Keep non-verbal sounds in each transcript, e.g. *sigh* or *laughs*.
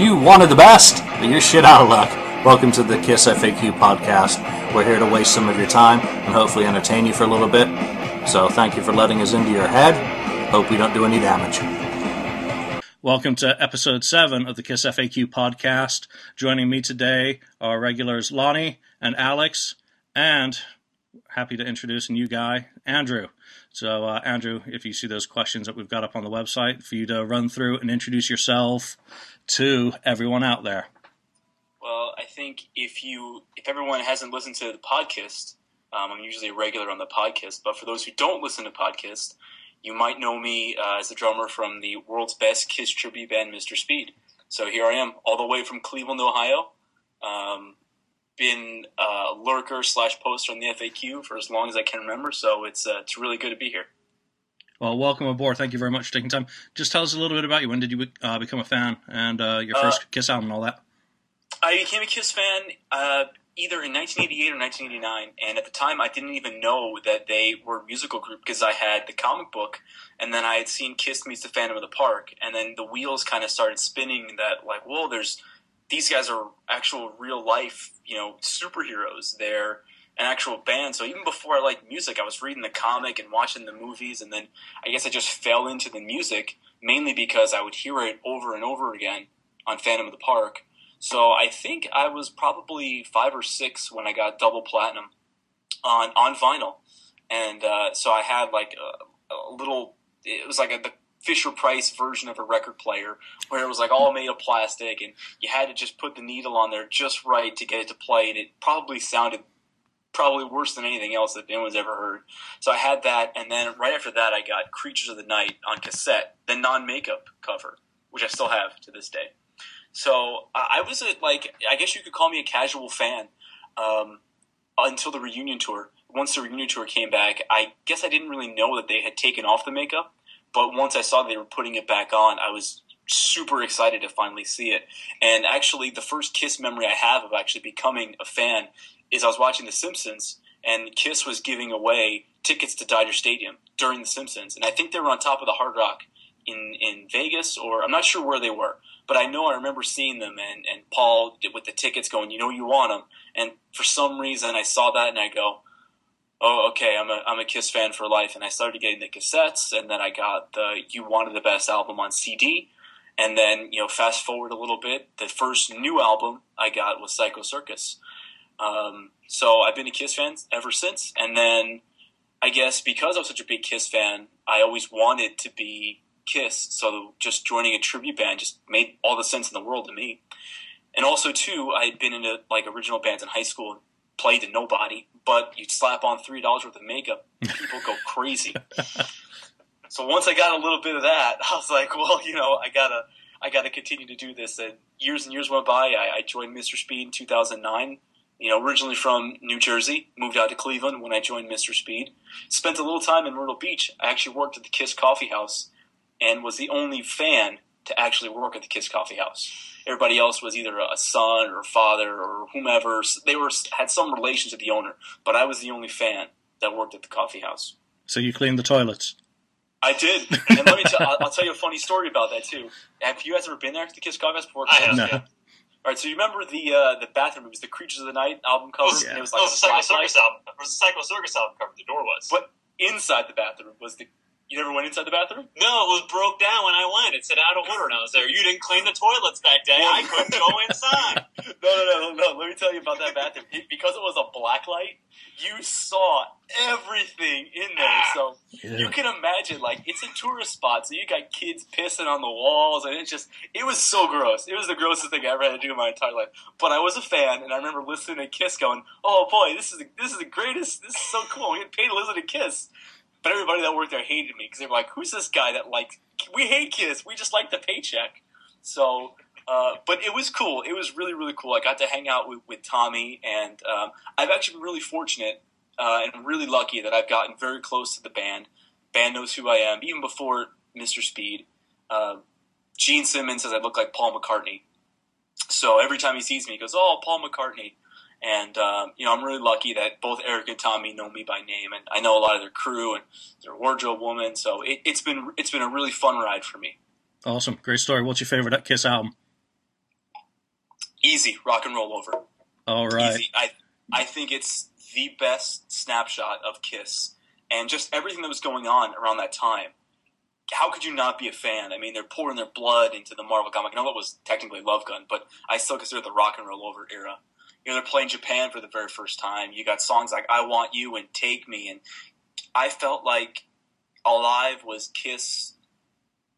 You wanted the best, but you're shit out of luck. Welcome to the KISS FAQ podcast. We're here to waste some of your time and hopefully entertain you for a little bit. So thank you for letting us into your head. Hope we don't do any damage. Welcome to episode seven of the KISS FAQ podcast. Joining me today are regulars Lonnie and Alex, and happy to introduce a new guy, Andrew. So, uh, Andrew, if you see those questions that we've got up on the website, for you to run through and introduce yourself to everyone out there. Well, I think if you if everyone hasn't listened to the podcast, um, I'm usually a regular on the podcast. But for those who don't listen to podcast, you might know me uh, as the drummer from the world's best Kiss tribute band, Mr. Speed. So here I am, all the way from Cleveland, Ohio. Um, been a lurker slash poster on the FAQ for as long as I can remember. So it's uh, it's really good to be here. Well, welcome aboard. Thank you very much for taking time. Just tell us a little bit about you. When did you uh, become a fan and uh, your first uh, Kiss album and all that? I became a Kiss fan uh, either in 1988 or 1989, and at the time I didn't even know that they were a musical group because I had the comic book, and then I had seen Kiss meets the Phantom of the Park, and then the wheels kind of started spinning. That like, whoa, there's these guys are actual real life, you know, superheroes. They're an actual band. So even before I liked music, I was reading the comic and watching the movies, and then I guess I just fell into the music mainly because I would hear it over and over again on Phantom of the Park. So I think I was probably five or six when I got double platinum on on vinyl, and uh, so I had like a, a little. It was like a, the Fisher Price version of a record player where it was like all made of plastic and you had to just put the needle on there just right to get it to play and it probably sounded probably worse than anything else that anyone's ever heard. So I had that and then right after that I got Creatures of the Night on cassette, the non-makeup cover, which I still have to this day. So I was a, like I guess you could call me a casual fan um, until the reunion tour. Once the reunion tour came back, I guess I didn't really know that they had taken off the makeup but once I saw they were putting it back on, I was super excited to finally see it. And actually, the first Kiss memory I have of actually becoming a fan is I was watching The Simpsons, and Kiss was giving away tickets to Dodger Stadium during The Simpsons, and I think they were on top of the Hard Rock in in Vegas, or I'm not sure where they were, but I know I remember seeing them, and and Paul with the tickets going, you know, you want them, and for some reason I saw that and I go oh, okay, I'm a I'm a Kiss fan for life, and I started getting the cassettes, and then I got the You Wanted the Best album on CD, and then you know, fast forward a little bit, the first new album I got was Psycho Circus. Um, so I've been a Kiss fan ever since, and then I guess because I was such a big Kiss fan, I always wanted to be Kiss. So just joining a tribute band just made all the sense in the world to me. And also too, I had been into like original bands in high school, and played to nobody, but you slap on three dollars worth of makeup, people go crazy. *laughs* so once I got a little bit of that, *laughs* I was like, well, you know, I gotta, I gotta continue to do this. And years and years went by. I, I joined Mr. Speed in 2009. You know, originally from New Jersey, moved out to Cleveland when I joined Mr. Speed. Spent a little time in Myrtle Beach. I actually worked at the Kiss Coffee House and was the only fan to actually work at the Kiss Coffee House everybody else was either a son or father or whomever. They were had some relation to the owner, but I was the only fan that worked at the coffee house. So you cleaned the toilets. I did, and let me. T- I'll, I'll tell you a funny story about that too. Have you guys ever been there to the Kiss Coffee House before? I have. No. All right, so you remember the uh, the bathroom? It was the Creatures of the Night album cover. It was, and it was like it was a Psycho Circus album. It was a Psycho Circus album cover. The door was. But inside the bathroom was the you never went inside the bathroom? No, it was broke down when I went. It said out of order, and I was there. You didn't clean the toilets that day. I couldn't go inside. *laughs* no, no, no, no. Let me tell you about that bathroom. It, because it was a black light, you saw everything in there. Ah. So yeah. you can imagine, like, it's a tourist spot, so you got kids pissing on the walls, and it's just, it was so gross. It was the grossest thing I ever had to do in my entire life. But I was a fan, and I remember listening to Kiss going, "Oh boy, this is the, this is the greatest. This is so cool. We get paid to listen to Kiss." But everybody that worked there hated me because they were like, "Who's this guy that like we hate kids? We just like the paycheck." So, uh, but it was cool. It was really really cool. I got to hang out with, with Tommy, and um, I've actually been really fortunate uh, and really lucky that I've gotten very close to the band. Band knows who I am even before Mr. Speed. Uh, Gene Simmons says I look like Paul McCartney. So every time he sees me, he goes, "Oh, Paul McCartney." And um, you know, I'm really lucky that both Eric and Tommy know me by name, and I know a lot of their crew and their wardrobe woman. So it, has been it's been a really fun ride for me. Awesome, great story. What's your favorite Kiss album? Easy, rock and roll over. All right. Easy. I I think it's the best snapshot of Kiss and just everything that was going on around that time. How could you not be a fan? I mean, they're pouring their blood into the Marvel comic. I know that was technically Love Gun, but I still consider it the rock and roll over era. You know, they're playing Japan for the very first time. You got songs like "I Want You" and "Take Me," and I felt like Alive was Kiss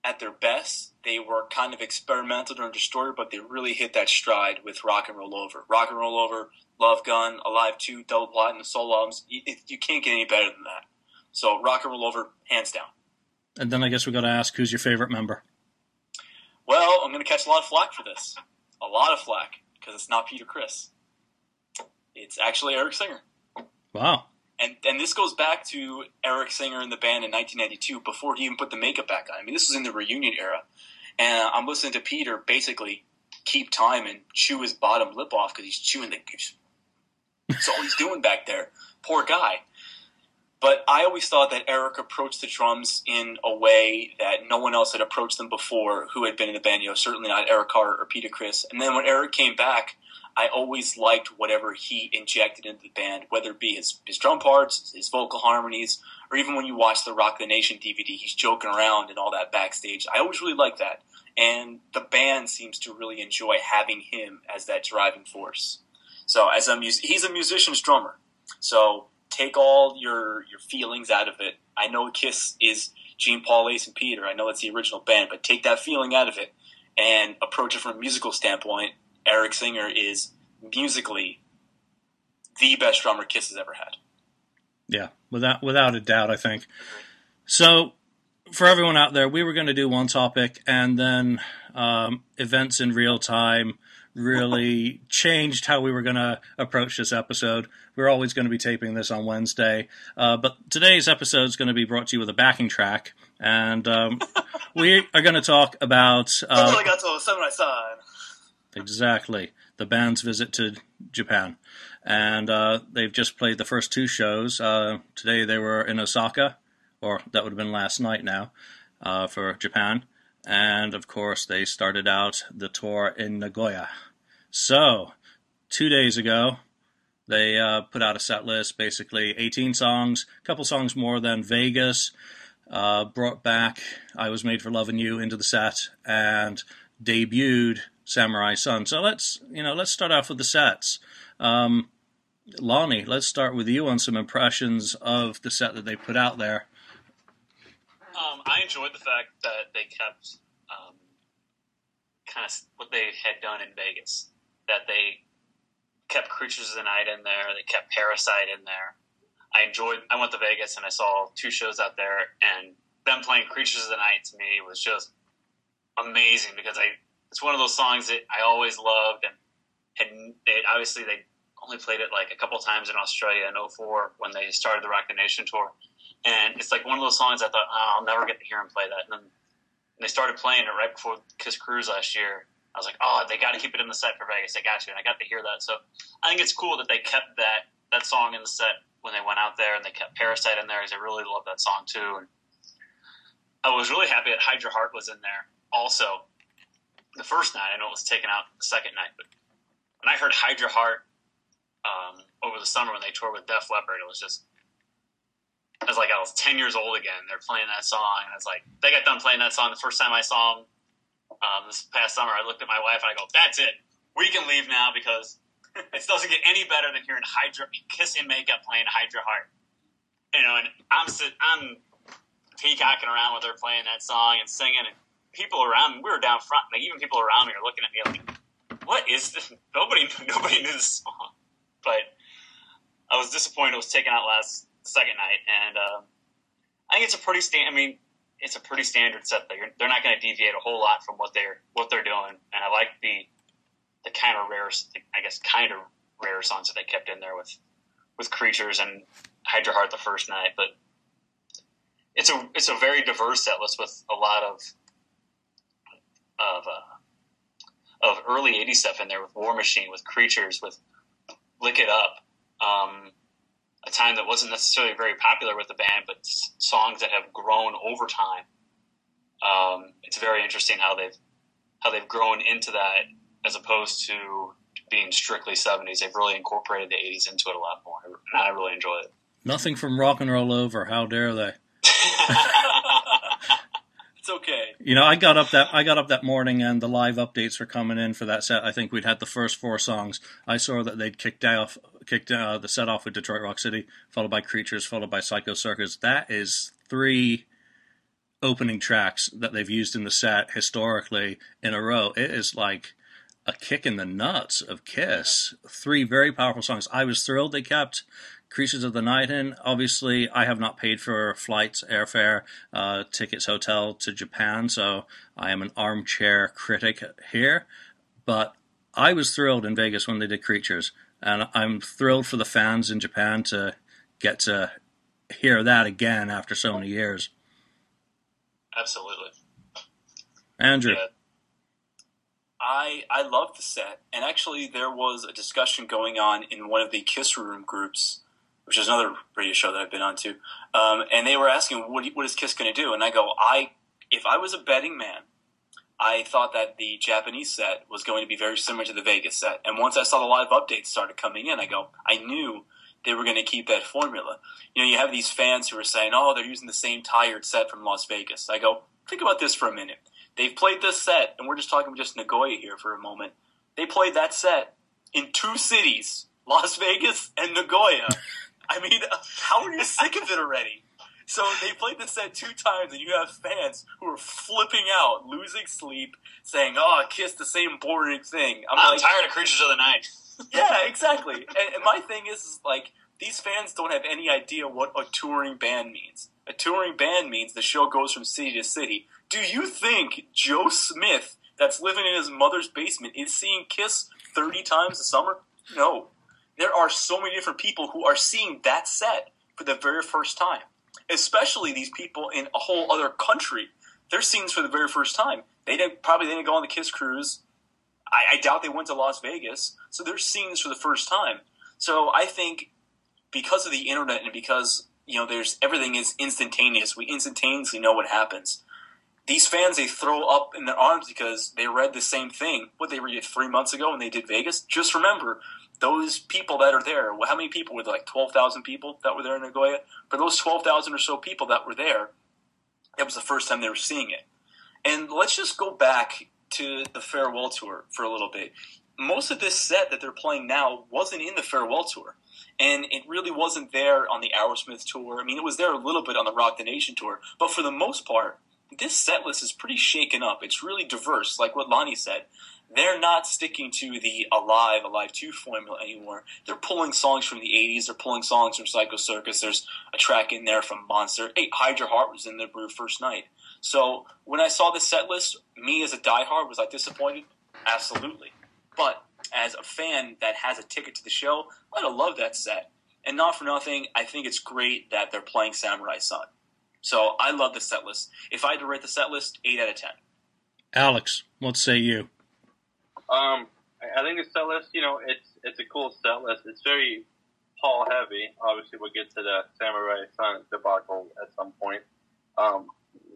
at their best. They were kind of experimental during Destroyer, but they really hit that stride with Rock and Roll Over. Rock and Roll Over, Love Gun, Alive 2, Double Platinum, Soul albums. You, you can't get any better than that. So Rock and Roll Over, hands down. And then I guess we got to ask who's your favorite member? Well, I'm going to catch a lot of flack for this. A lot of flack, because it's not Peter Criss. It's actually Eric Singer. Wow. And, and this goes back to Eric Singer in the band in 1992 before he even put the makeup back on. I mean, this was in the reunion era. And I'm listening to Peter basically keep time and chew his bottom lip off because he's chewing the. goose. That's all he's doing back there. Poor guy. But I always thought that Eric approached the drums in a way that no one else had approached them before who had been in the band. You know, certainly not Eric Carr or Peter Criss. And then when Eric came back, I always liked whatever he injected into the band, whether it be his, his drum parts, his vocal harmonies, or even when you watch the Rock the Nation DVD, he's joking around and all that backstage. I always really liked that. And the band seems to really enjoy having him as that driving force. So as a mus- he's a musician's drummer. So take all your your feelings out of it. I know Kiss is Gene, Paul, Ace, and Peter. I know it's the original band, but take that feeling out of it and approach it from a musical standpoint. Eric Singer is musically the best drummer Kiss has ever had. Yeah, without without a doubt, I think. So, for everyone out there, we were going to do one topic, and then um, events in real time really *laughs* changed how we were going to approach this episode. We're always going to be taping this on Wednesday, uh, but today's episode is going to be brought to you with a backing track, and um, *laughs* we are going to talk about. Uh, I got to. Exactly. The band's visit to Japan. And uh, they've just played the first two shows. Uh, today they were in Osaka, or that would have been last night now, uh, for Japan. And of course, they started out the tour in Nagoya. So, two days ago, they uh, put out a set list, basically 18 songs, a couple songs more than Vegas, uh, brought back I Was Made for Loving You into the set, and debuted Samurai Son. So let's you know let's start off with the sets. Um, Lonnie, let's start with you on some impressions of the set that they put out there. Um, I enjoyed the fact that they kept um, kind of what they had done in Vegas. That they kept Creatures of the Night in there. They kept Parasite in there. I enjoyed. I went to Vegas and I saw two shows out there, and them playing Creatures of the Night to me was just amazing because I it's one of those songs that I always loved, and they, obviously they only played it like a couple times in Australia in 04 when they started the Rock the Nation tour, and it's like one of those songs I thought oh, I'll never get to hear them play that, and then they started playing it right before Kiss Cruise last year. I was like, oh, they got to keep it in the set for Vegas. They got to, and I got to hear that. So I think it's cool that they kept that that song in the set when they went out there, and they kept Parasite in there because I really love that song too. And I was really happy that Hide Your Heart was in there also the first night. I know it was taken out the second night, but when I heard Hide Your Heart um, over the summer when they toured with Def Leppard, it was just I was like I was ten years old again. They're playing that song, and it's like they got done playing that song the first time I saw them um, this past summer. I looked at my wife and I go, "That's it. We can leave now because *laughs* it doesn't get any better than hearing Hydra Kiss in makeup playing Hide Your Heart." You know, and I'm I'm peacocking around with her playing that song and singing, and people around we were down front, like even people around me are looking at me like, "What is this?" Nobody, *laughs* nobody knew this song, but I was disappointed it was taken out last second night, and uh, I think it's a pretty stand. I mean, it's a pretty standard set. They're they're not going to deviate a whole lot from what they're what they're doing, and I like the the kind of rare, I guess, kind of rare songs that they kept in there with with creatures and Hide Your Heart the first night, but it's a it's a very diverse set list with a lot of of uh, of early '80s stuff in there with War Machine, with Creatures, with Lick It Up. Um, a time that wasn't necessarily very popular with the band, but songs that have grown over time. Um, it's very interesting how they've how they've grown into that as opposed to being strictly 70s. They've really incorporated the 80s into it a lot more, and I really enjoy it. Nothing from rock and roll over. How dare they? *laughs* It's okay. You know, I got up that I got up that morning and the live updates were coming in for that set. I think we'd had the first four songs. I saw that they'd kicked off kicked uh, the set off with Detroit Rock City, followed by Creatures, followed by Psycho Circus. That is three opening tracks that they've used in the set historically in a row. It is like a kick in the nuts of Kiss. Three very powerful songs. I was thrilled they kept Creatures of the Night in. Obviously, I have not paid for flights, airfare, uh, tickets, hotel to Japan, so I am an armchair critic here. But I was thrilled in Vegas when they did Creatures, and I'm thrilled for the fans in Japan to get to hear that again after so many years. Absolutely. Andrew. Yeah. I I love the set, and actually there was a discussion going on in one of the Kiss Room groups, which is another radio show that I've been on to, um, and they were asking what what is Kiss going to do, and I go I if I was a betting man, I thought that the Japanese set was going to be very similar to the Vegas set, and once I saw the live updates started coming in, I go I knew they were going to keep that formula. You know, you have these fans who are saying, "Oh, they're using the same tired set from Las Vegas." I go, think about this for a minute. They've played this set, and we're just talking just Nagoya here for a moment. They played that set in two cities, Las Vegas and Nagoya. *laughs* I mean, how are you sick of it already? So they played the set two times, and you have fans who are flipping out, losing sleep, saying, "Oh, Kiss the same boring thing." I'm, I'm like, tired of Creatures of the Night. *laughs* yeah, exactly. And, and my thing is, is like these fans don't have any idea what a touring band means. A touring band means the show goes from city to city. Do you think Joe Smith, that's living in his mother's basement, is seeing Kiss 30 times a summer? No. There are so many different people who are seeing that set for the very first time. Especially these people in a whole other country. They're seeing this for the very first time. They didn't probably they didn't go on the Kiss cruise. I, I doubt they went to Las Vegas. So they're seeing this for the first time. So I think because of the internet and because you know there's everything is instantaneous, we instantaneously know what happens. These fans they throw up in their arms because they read the same thing. What they read three months ago when they did Vegas. Just remember those people that are there. How many people were there? Like twelve thousand people that were there in Nagoya. For those twelve thousand or so people that were there, that was the first time they were seeing it. And let's just go back to the farewell tour for a little bit. Most of this set that they're playing now wasn't in the farewell tour, and it really wasn't there on the Aerosmith tour. I mean, it was there a little bit on the Rock the Nation tour, but for the most part, this set list is pretty shaken up. It's really diverse, like what Lonnie said. They're not sticking to the Alive, Alive 2 formula anymore. They're pulling songs from the 80s. They're pulling songs from Psycho Circus. There's a track in there from Monster. Hey, Hide Your Heart was in there for first night. So when I saw the set list, me as a diehard, was I disappointed? Absolutely. But as a fan that has a ticket to the show, I'd love that set. And not for nothing, I think it's great that they're playing Samurai Son. So I love the set list. If I had to rate the set list, 8 out of 10. Alex, what say you? Um, I think the set list, you know, it's it's a cool set list. It's very Paul heavy. Obviously, we'll get to the Samurai Son debacle at some point. Um,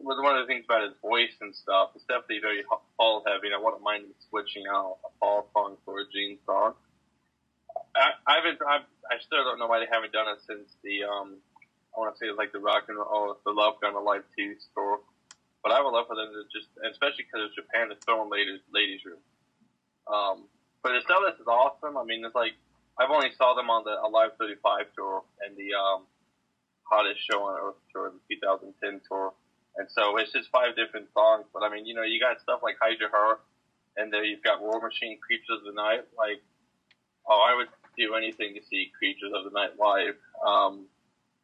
was one of the things about his voice and stuff. It's definitely very Paul heavy. And I wouldn't mind switching out a Paul song for a Gene song. I, I haven't. I, I still don't know why they haven't done it since the. Um, I want to say it's like the rock and roll, the Love Gun Alive Two store. But I would love for them to just, especially because it's Japan, to throw in ladies ladies room. Um, but the list is awesome. I mean, it's like I've only saw them on the Alive 35 tour and the um, hottest show on earth tour, the 2010 tour. And so it's just five different songs. But I mean, you know, you got stuff like Hide Your Heart, and then you've got War Machine, Creatures of the Night. Like, oh, I would do anything to see Creatures of the Night live. Um,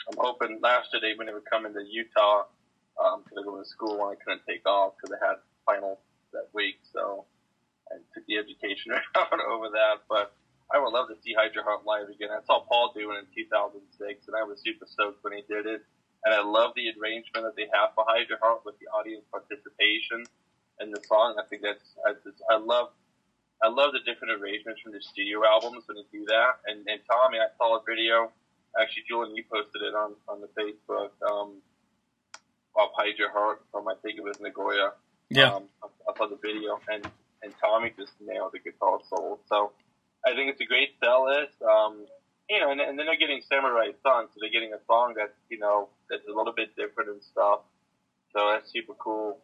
I'm hoping last year they when they would come into Utah because um, I go to school and I couldn't take off because they had finals that week. So I took the education route *laughs* over that. But I would love to see Your Heart live again. I saw Paul do it in 2006, and I was super stoked when he did it. And I love the arrangement that they have for Your Heart with the audience participation in the song. I think that's I, just, I love I love the different arrangements from the studio albums when they do that. And, and Tommy, I saw a video. Actually, Julian, you posted it on on the Facebook. Um, of Your Heart from I think it was Nagoya. Yeah. Um, I, I saw the video, and and Tommy just nailed the guitar solo. So I think it's a great sell list. Um, you know, and, and then they're getting Samurai Son, so they're getting a song that's you know that's a little bit different and stuff. So that's super cool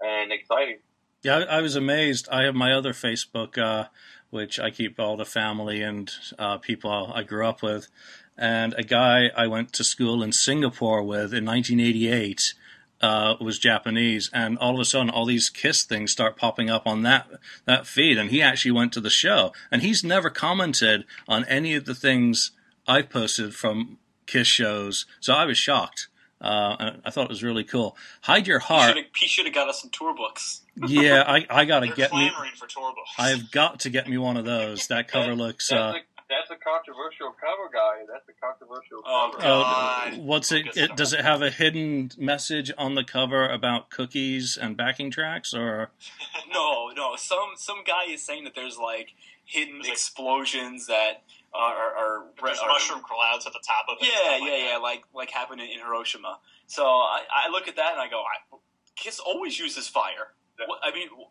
and exciting. Yeah, I, was amazed. I have my other Facebook, uh, which I keep all the family and uh, people I grew up with, and a guy I went to school in Singapore with in 1988 uh, was Japanese, and all of a sudden, all these Kiss things start popping up on that that feed, and he actually went to the show, and he's never commented on any of the things I've posted from Kiss shows, so I was shocked. Uh, I thought it was really cool. Hide your heart. He should have got us some tour books. *laughs* yeah, I, I got to They're get me. for tour books. I've got to get me one of those. That cover *laughs* looks. That's, Uh, that's a controversial cover, guy. That's a controversial Oh, cover. God. uh, what's it, it? Does it have a hidden message on the cover about cookies and backing tracks, or *laughs* No, no. Some some guy is saying that there's like hidden There's, like- explosions that are are, are, There's are- mushroom clouds at the top of it. Yeah, stuff yeah, like yeah. that. Like like happened in, in Hiroshima. So I, I look at that and I go, I, Kiss always uses fire. Yeah. What, I mean, what-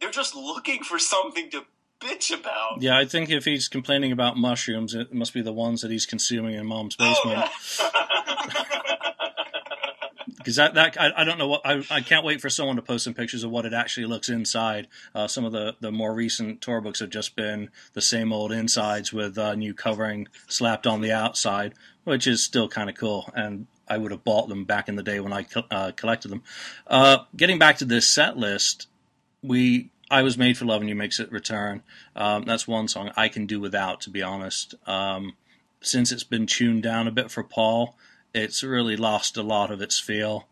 they're just looking for something to bitch about. yeah? I think if he's complaining about mushrooms, it must be the ones that he's consuming in mom's Oh, basement. Because *laughs* that, that I, I don't know what I, I can't wait for someone to post some pictures of what it actually looks inside. Uh, some of the, the more recent tour books have just been the same old insides with uh, new covering slapped on the outside, which is still kind of cool. And I would have bought them back in the day when I uh, collected them. Uh, getting back to this set list, we I was made for loving you makes it return. Um, that's one song I can do without, to be honest. Um, since it's been tuned down a bit for Paul, it's really lost a lot of its feel.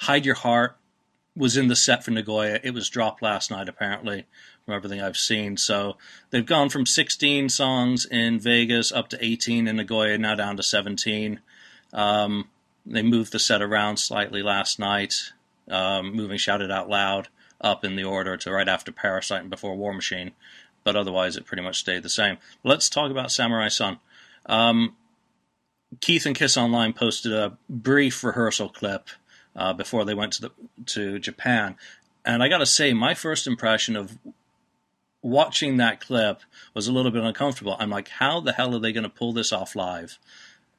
Hide Your Heart was in the set for Nagoya. It was dropped last night, apparently, from everything I've seen. So they've gone from 16 songs in Vegas up to 18 in Nagoya, now down to 17. Um, they moved the set around slightly last night, um, moving Shout It Out Loud up in the order to right after Parasite and before War Machine. But otherwise, it pretty much stayed the same. Let's talk about Samurai Son. Um, Keith and Kiss Online posted a brief rehearsal clip uh, before they went to the to Japan, and I got to say, my first impression of watching that clip was a little bit uncomfortable. I'm like, how the hell are they going to pull this off live?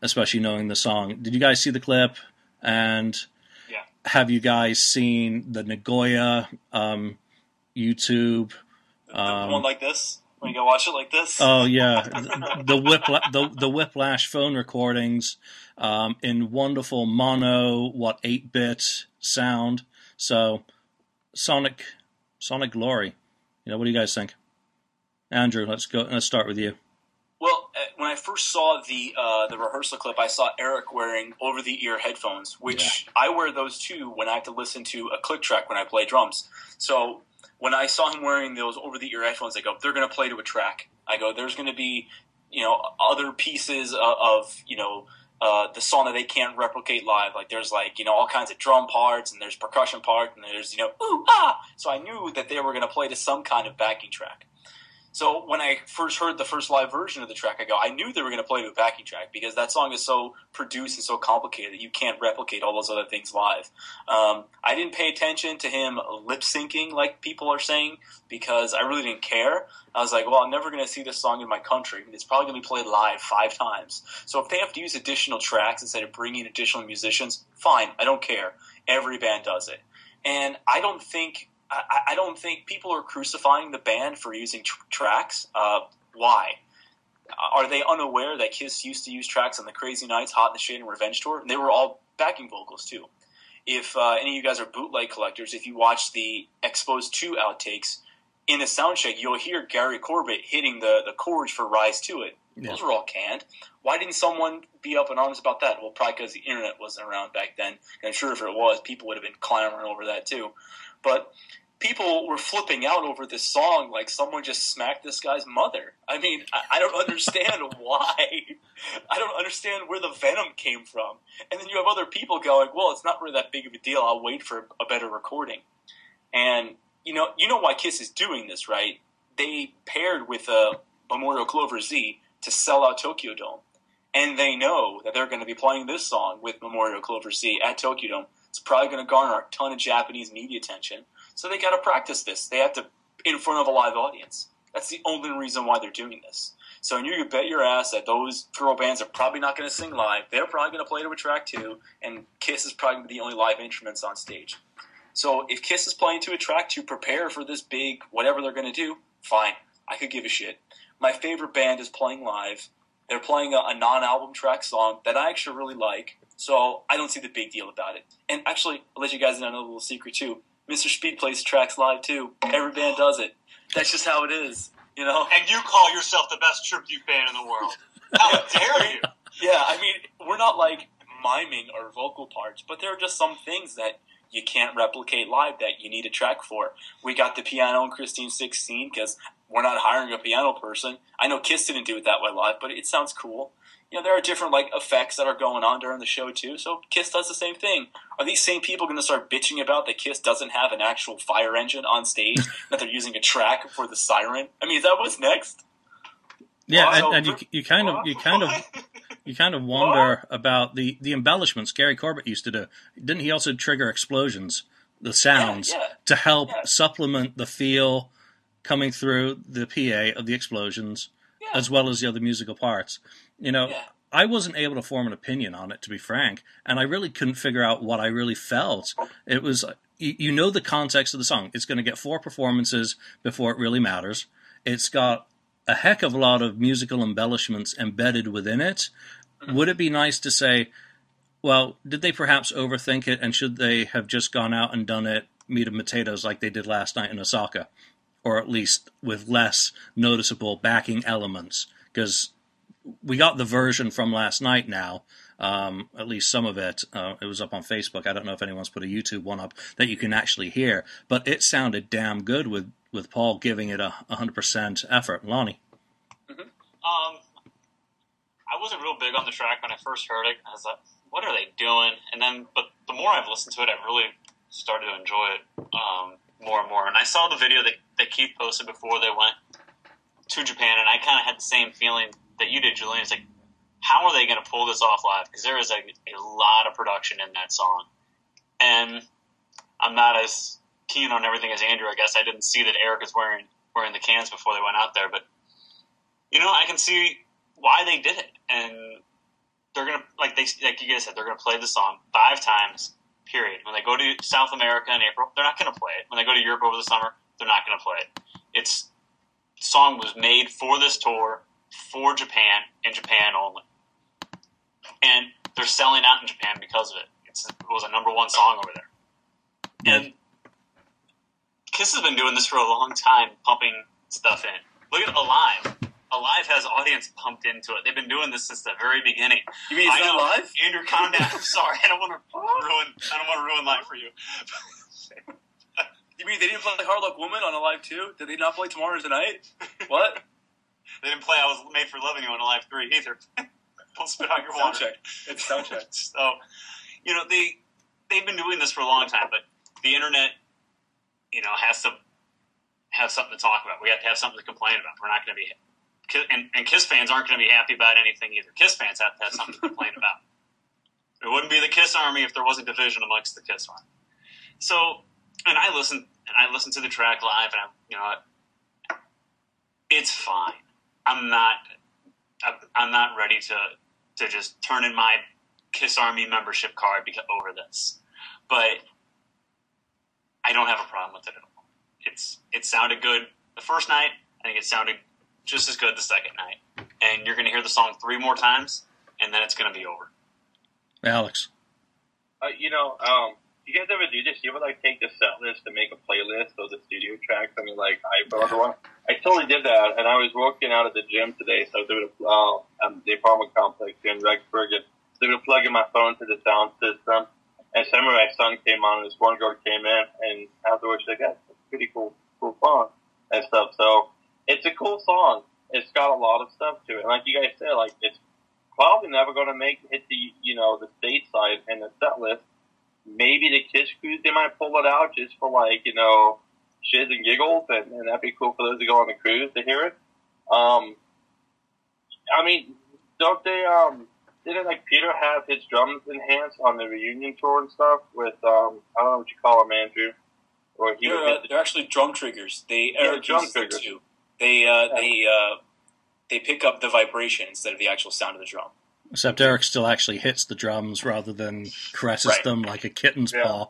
Especially knowing the song. Did you guys see the clip? And. Have you guys seen the Nagoya um, YouTube? Um, one like this. When you go watch it like this. Oh *laughs* yeah, the, the whipla- the the whiplash phone recordings um, in wonderful mono what eight bit sound. So Sonic Sonic Glory. You know what do you guys think? Andrew, let's go. Let's start with you. Well, uh, when I first saw the uh, the rehearsal clip, I saw Eric wearing over the ear headphones, which I wear those too when I have to listen to a click track when I play drums. So when I saw him wearing those over the ear headphones, I go, they're going to play to a track. I go, there's going to be you know other pieces of, of you know. Uh, the song that they can't replicate live, like there's like you know all kinds of drum parts and there's percussion part and there's you know ooh ah. So I knew that they were going to play to some kind of backing track. So when I first heard the first live version of the track, I go, I knew they were going to play a backing track because that song is so produced and so complicated that you can't replicate all those other things live. Um, I didn't pay attention to him lip syncing like people are saying because I really didn't care. I was like, well, I'm never going to see this song in my country. It's probably going to be played live five times. So if they have to use additional tracks instead of bringing additional musicians, fine. I don't care. Every band does it. And I don't think I, I don't think people are crucifying the band for using tr- tracks. Uh, why? Are they unaware that Kiss used to use tracks on the Crazy Nights, Hot in the Shade, and Revenge tour? And they were all backing vocals too. If uh, any of you guys are bootleg collectors, if you watch the Exposed 2 outtakes, in the soundcheck, you'll hear Gary Corbett hitting the, the chords for Rise to It. Yeah. Those were all canned. Why didn't someone be up and honest about that? Well, probably because the internet wasn't around back then. And I'm sure if it was, people would have been clamoring over that too. But people were flipping out over this song like someone just smacked this guy's mother. I mean, I, I don't understand *laughs* why. I don't understand where the venom came from. And then you have other people going, "Well, it's not really that big of a deal. I'll wait for a better recording." And you know, you know why Kiss is doing this, right? They paired with uh, Momoiro Clover Z to sell out Tokyo Dome, and they know that they're going to be playing this song with Momoiro Clover Z at Tokyo Dome. It's probably going to garner a ton of Japanese media attention. So they got to practice this. They have to in front of a live audience. That's the only reason why they're doing this. So you can bet your ass that those girl bands are probably not going to sing live. They're probably going to play to a track two, and Kiss is probably the only live instruments on stage. So if Kiss is playing to a track to prepare for this big whatever they're going to do, fine. I could give a shit. My favorite band is playing live. They're playing a, a non-album track song that I actually really like, so I don't see the big deal about it. And actually, I'll let you guys know a little secret too. Mr. Speed plays tracks live too. Every band does it. That's just how it is, you know. And you call yourself the best tribute band in the world? How *laughs* dare you? Yeah, I mean, we're not like miming our vocal parts, but there are just some things that you can't replicate live that you need a track for. We got the piano in Christine 16 because we're not hiring a piano person. I know Kiss didn't do it that way live, but it sounds cool. You know, there are different like effects that are going on during the show too. So Kiss does the same thing. Are these same people going to start bitching about that Kiss doesn't have an actual fire engine on stage *laughs* that they're using a track for the siren? I mean, is that what's next? Yeah, Wow. and, and you you kind of you kind of you kind of wonder about the the embellishments Gary Corbett used to do. Didn't he also trigger explosions, the sounds, yeah. to help Yeah. supplement the feel coming through the PA of the explosions, Yeah. as well as the other musical parts? You know, Yeah. I wasn't able to form an opinion on it, to be frank, and I really couldn't figure out what I really felt. It was, you, you know, the context of the song. It's going to get four performances before it really matters. It's got a heck of a lot of musical embellishments embedded within it. Would it be nice to say, well, did they perhaps overthink it, and should they have just gone out and done it meat and potatoes like they did last night in Osaka, or at least with less noticeable backing elements? Because we got the version from last night now. Um, at least some of it. Uh, it was up on Facebook. I don't know if anyone's put a YouTube one up that you can actually hear, but it sounded damn good with, with Paul giving it a 100% effort. Lonnie. Um, I wasn't real big on the track when I first heard it. I was like, "What are they doing?" And then, but the more I've listened to it, I've really started to enjoy it um, more and more. And I saw the video that, that Keith posted before they went to Japan, and I kind of had the same feeling that you did, Julian. It's like, how are they going to pull this off live? Because there is a, a lot of production in that song, and I'm not as keen on everything as Andrew. I guess I didn't see that Eric is wearing wearing the cans before they went out there, but you know, I can see why they did it, and they're gonna like they like you guys said they're gonna play the song five times. Period. When they go to South America in April, they're not gonna play it. When they go to Europe over the summer, they're not gonna play it. It's song was made for this tour for Japan and Japan only, and they're selling out in Japan because of it. It's, it was a number one song over there, and Kiss has been doing this for a long time, pumping stuff in. Look at Alive. Alive has audience pumped into it. They've been doing this since the very beginning. You mean it's I not know. live? Andrew, calm down. I'm sorry. I don't want *laughs* to ruin. I don't want to ruin life for you. You mean they didn't play Hard Luck Woman on Alive live two? Did they not play Tomorrow Tonight? *laughs* What? They didn't play. I was made for loving you on Alive Three either. *laughs* don't spit out your Sound water. check. It's sound check. So, you know, they they've been doing this for a long time, but the internet, you know, has to have something to talk about. We have to have something to complain about. We're not going to be, and, and Kiss fans aren't going to be happy about anything either. Kiss fans have to have something to complain about. It wouldn't be the Kiss Army if there wasn't division amongst the Kiss Army. So, and I listened, and I listened to the track live, and I, you know, it's fine. I'm not, I'm- I'm not ready to to just turn in my Kiss Army membership card because over this, but I don't have a problem with it at all. It's it sounded good the first night. I think it sounded just as good the second night, and you're going to hear the song three more times, and then it's going to be over. Alex. Uh, you know, um, you guys ever do this? You ever like take the set list and make a playlist of the studio tracks? I mean, like I put on one. I totally did that, and I was working out at the gym today, so I was doing a, uh, um, the apartment complex here in Rexburg, and so I was plugging my phone to the sound system. And Samurai Son came on, and this one girl came in, and afterwards she said, "Yeah, it's a pretty cool, cool song and stuff." So it's a cool song. It's got a lot of stuff to it, and like you guys said, like it's probably never going to make hit the you know the stateside and the set list. Maybe the Kiss Cruise they might pull it out just for like you know shiz and giggles, and, and that'd be cool for those who go on the cruise to hear it. Um, I mean, don't they? Um, didn't like Peter have his drums enhanced on the reunion tour and stuff with um, I don't know what you call him, Andrew. or he They're, uh, the they're actually drum triggers. They Yeah, drum triggers. too. They uh, they uh, they pick up the vibration instead of the actual sound of the drum. Except Eric still actually hits the drums rather than caresses Right. them like a kitten's Yeah. paw.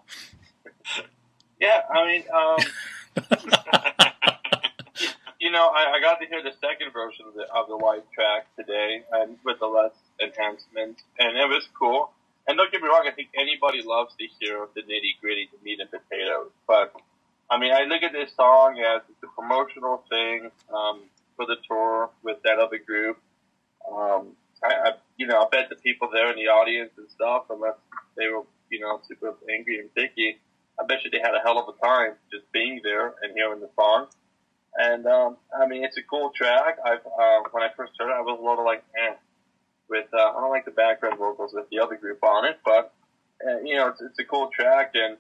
Yeah, I mean, um, *laughs* you know, I, I got to hear the second version of the, of the live track today, and with the less enhancements, and it was cool. And don't get me wrong, I think anybody loves to hear the nitty gritty, the meat and potatoes. But I mean, I look at this song as it's a promotional thing um, for the tour with that other group. Um, I, I, you know, I bet the people there in the audience and stuff, unless they were, you know, super angry and picky, I bet you they had a hell of a time just being there and hearing the song. And um, I mean, it's a cool track. I've uh, when I first heard it, I was a little like, eh. With uh, I don't like the background vocals with the other group on it, but uh, you know, it's, it's a cool track. And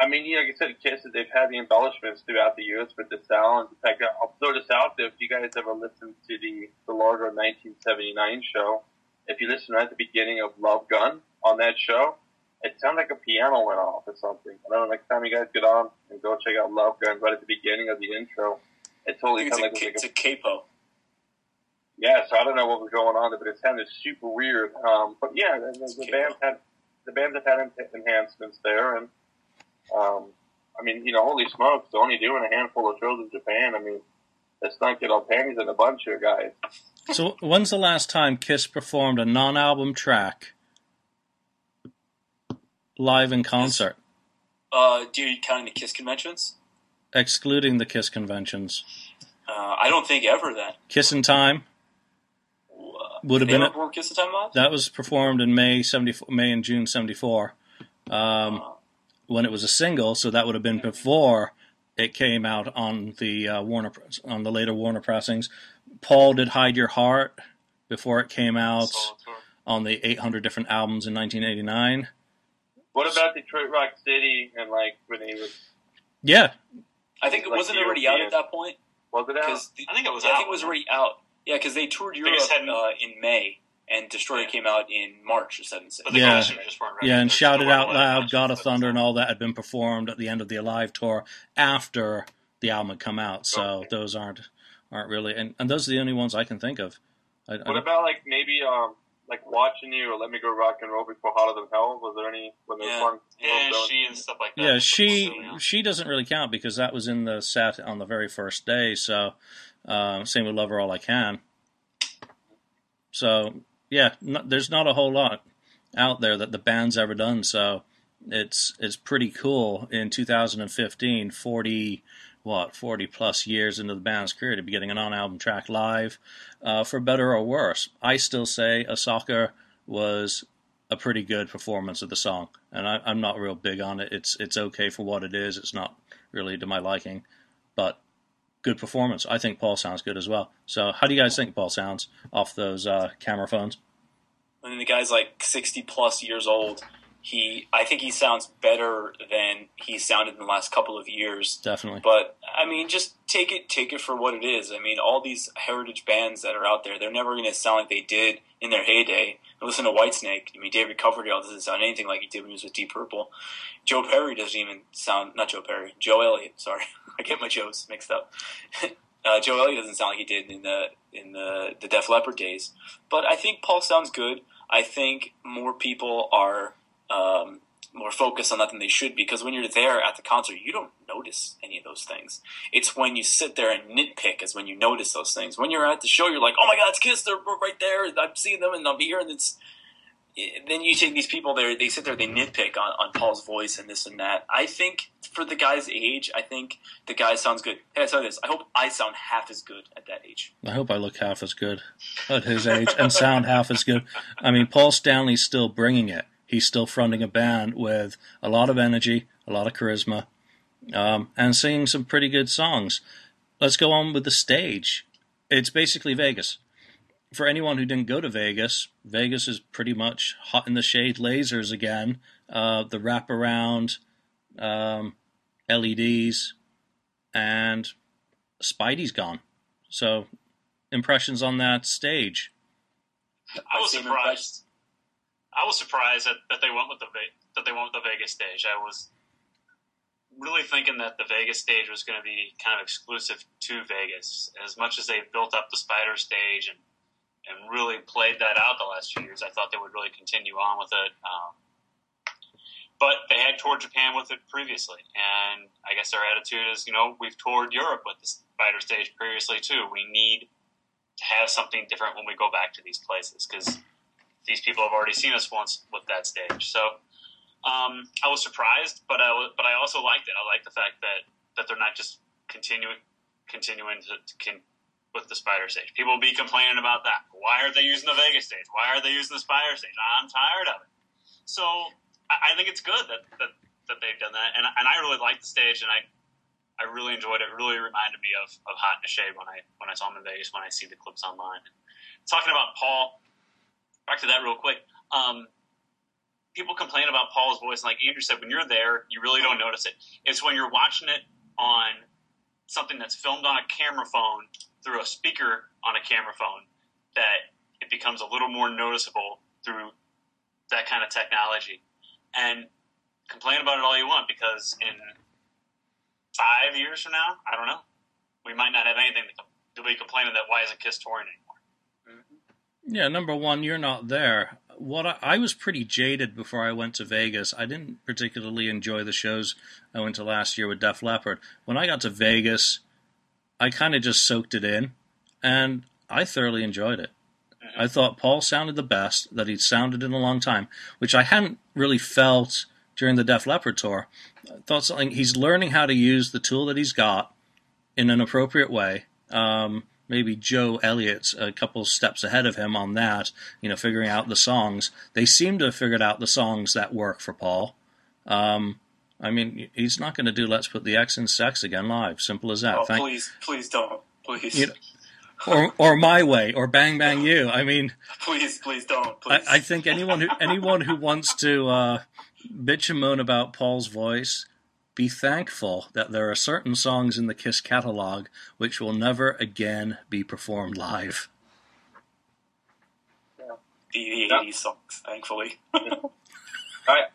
I mean, know, like I said, Kiss, they've had the embellishments throughout the years with the sound. In fact, I'll throw this out there. If you guys ever listened to the the Largo 1979 show, if you listen right at the beginning of Love Gun on that show, it sounded like a piano went off or something. I don't know. Next time you guys get on and go check out Love Gun right at the beginning of the intro, it totally sounded a, like, it's a capo. Yeah, so I don't know what was going on there, but it sounded super weird. Um, but yeah, the, the, the band had the band have had en- enhancements there, and um, I mean, you know, holy smokes, they're only doing a handful of shows in Japan. I mean, let's not get our panties in a bunch here, guys. So, when's the last time Kiss performed a non-album track live in concert, Uh, do you counting the Kiss conventions? excluding the Kiss conventions? Uh, I don't think ever that. Kissin' Time would have been ever it. Kiss the Time Live? That was performed in May seventy May and June seventy four, um, Uh, when it was a single. So that would have been before it came out on the uh, Warner on the later Warner pressings. Paul did "Hide Your Heart" before it came out on the eight hundred different albums in nineteen eighty nine. What about Detroit Rock City and like when he was Yeah, I think it like wasn't already out at that point. was it out? Because I think it was I out, think it was already out. Yeah, because they toured Europe just hadn't- uh, in May, and Destroyer Yeah. came out in March of '76. Yeah. just weren't yeah, and There's "Shout It Out Loud," "God of Thunder," and all that had been performed at the end of the Alive tour after the album had come out. So Okay. those aren't aren't really, and, and those are the only ones I can think of. I, I what don't- about like maybe um like watching you or let me go rock and roll before hotter than hell? Was there any when there was Yeah. one? Yeah, she and stuff like that. Yeah, she So, yeah. she doesn't really count because that was in the set on the very first day. So uh, same with "Love Her All I Can." So yeah, there's not a whole lot out there that the band's ever done. So it's it's pretty cool in 2015, 40 what 40 plus years into the band's career to be getting an on-album track live, uh, for better or worse. I still say "Osaka" was a pretty good performance of the song, and I, I'm not real big on it. It's it's okay for what it is. It's not really to my liking, but good performance. I think Paul sounds good as well. So, how do you guys think Paul sounds off those uh, camera phones? I mean, the guy's like 60 plus years old. He, I think he sounds better than he sounded in the last couple of years. Definitely. But I mean, just take it, take it for what it is. I mean, all these heritage bands that are out there, they're never going to sound like they did in their heyday. Listen to Whitesnake. I mean, David Coverdale doesn't sound anything like he did when he was with Deep Purple. Joe Perry doesn't even sound, not Joe Perry, Joe Elliott. Sorry, *laughs* I get my Joes mixed up. *laughs* uh, Joe Elliott doesn't sound like he did in the in the the Def Leppard days. But I think Paul sounds good. I think more people are um, more focused on that than they should because when you're there at the concert, you don't notice any of those things. It's when you sit there and nitpick is when you notice those things. When you're at the show, you're like, "Oh my God, it's Kiss! They're right there! I'm seeing them, and I'm here." And it's eh, then you take these people there, they sit there, they nitpick on, on Paul's voice and this and that. I think for the guy's age, I think the guy sounds good. Hey, I tell you this, I hope I sound half as good at that age. I hope I look half as good at his age and sound half as good. I mean, Paul Stanley's still bringing it. He's still fronting a band with a lot of energy, a lot of charisma, um, and singing some pretty good songs. Let's go on with the stage. It's basically Vegas. For anyone who didn't go to Vegas, Vegas is pretty much hot in the shade lasers again. Uh, the wraparound um, LEDs, and Spidey's gone. So, impressions on that stage. I was surprised. I was surprised that, that they went with the that they went with the Vegas stage. I was really thinking that the Vegas stage was going to be kind of exclusive to Vegas. As much as they built up the Spider stage and and really played that out the last few years, I thought they would really continue on with it. Um, but they had toured Japan with it previously, and I guess their attitude is, you know, we've toured Europe with the Spider stage previously too. We need to have something different when we go back to these places because these people have already seen us once with that stage. So um, I was surprised, but I but I also liked it. I like the fact that that they're not just continuing continuing to, to with the Spider stage. People will be complaining about that. Why are they using the Vegas stage? Why are they using the Spider stage? I'm tired of it. So I, I think it's good that, that that they've done that, and and I really like the stage, and I I really enjoyed it. it really reminded me of, of Hot in the Shade when I when I saw him in Vegas when I see the clips online. Talking about Paul, back to that real quick. Um, people complain about Paul's voice, like Andrew said, when you're there, you really don't notice it. It's when you're watching it on something that's filmed on a camera phone through a speaker on a camera phone that it becomes a little more noticeable through that kind of technology. And complain about it all you want because in five years from now, I don't know. We might not have anything to, to be complaining that why isn't Kiss touring. Yeah, number one, you're not there. What I, I, was pretty jaded before I went to Vegas. I didn't particularly enjoy the shows I went to last year with Def Leppard. When I got to Vegas, I kind of just soaked it in, and I thoroughly enjoyed it. Mm-hmm. I thought Paul sounded the best that he'd sounded in a long time, which I hadn't really felt during the Def Leppard tour. I thought something he's learning how to use the tool that he's got in an appropriate way. Um, maybe Joe Elliott's a couple steps ahead of him on that, you know, figuring out the songs. They seem to have figured out the songs that work for Paul. Um, I mean, he's not going to do "Let's Put the X in Sex" again live. Simple as that. Oh, Thank- please, please don't, please. You know, or or my way, or bang bang you. I mean, please, please don't. Please. I, I think anyone who anyone who wants to uh, bitch and moan about Paul's voice, be thankful that there are certain songs in the Kiss catalog which will never again be performed live. Yeah. The, the 80s songs, thankfully. *laughs* I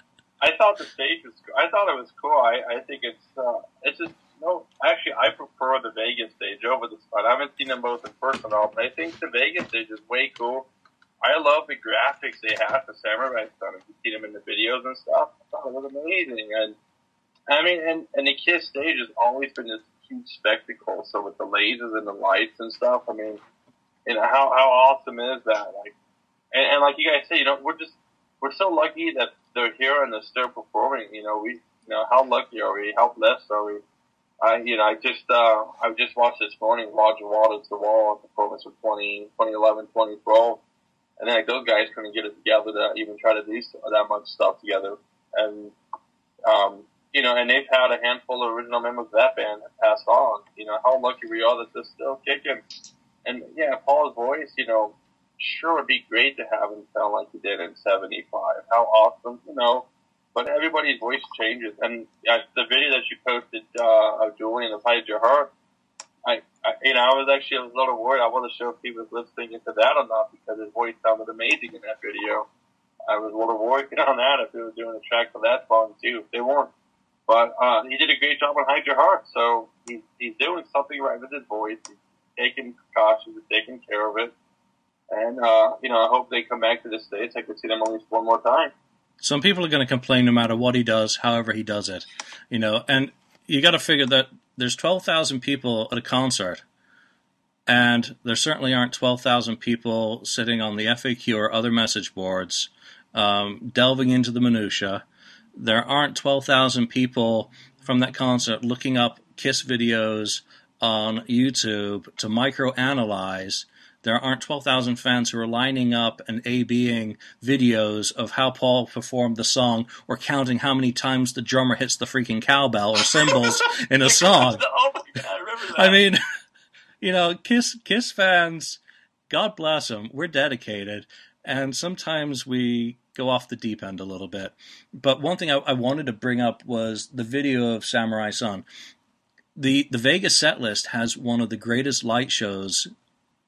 I thought the stage was. I thought it was cool. I, I think it's uh, it's just no. Actually, I prefer the Vegas stage over the spot. I haven't seen them both in person at all, but I think the Vegas stage is way cool. I love the graphics they have for Samurai Son. If you see them in the videos and stuff, I thought it was amazing. And I mean, and, and the Kiss stage has always been this huge spectacle. So with the lasers and the lights and stuff, I mean, you know, how, how awesome is that? Like, and, and like you guys say, you know, we're just, we're so lucky that they're here and they're still performing. You know, we, you know, how lucky are we? How blessed are we? I, you know, I just, uh, I just watched this morning Roger Waters' The Wall performance of 20, 2011, 2012 and then like those guys couldn't get it together to even try to do that much stuff together. And um, you know, and they've had a handful of original members of that band that passed on. You know, how lucky we are that they're still kicking. And yeah, Paul's voice, you know, sure would be great to have him sound like he did in '75. How awesome, you know. But everybody's voice changes, and uh, the video that you posted uh, of Julian of Hide Your Heart, I, I, you know, I was actually a little worried. I wasn't sure if he was listening into that or not because his voice sounded amazing in that video. I was a little worried *laughs* on that if he was doing a track for that song too. If they weren't, but uh, he did a great job on Hide Your Heart. So he's he's doing something right with his voice. He's taking precautions, he's taking care of it, and uh, you know, I hope they come back to the states. I could see them at least one more time. Some people are going to complain no matter what he does, however he does it, you know, and you got to figure that there's 12,000 people at a concert, and there certainly aren't 12,000 people sitting on the FAQ or other message boards um, delving into the minutia. There aren't 12,000 people from that concert looking up Kiss videos on YouTube to microanalyze there aren't 12,000 fans who are lining up and A-Bing videos of how Paul performed the song or counting how many times the drummer hits the freaking cowbell or cymbals *laughs* in a song. *laughs* oh God, I. I mean, *laughs* you know, Kiss, Kiss fans, God bless them, we're dedicated. And sometimes we go off the deep end a little bit. But one thing I, I wanted to bring up was the video of Samurai Son. The, the Vegas set list has one of the greatest light shows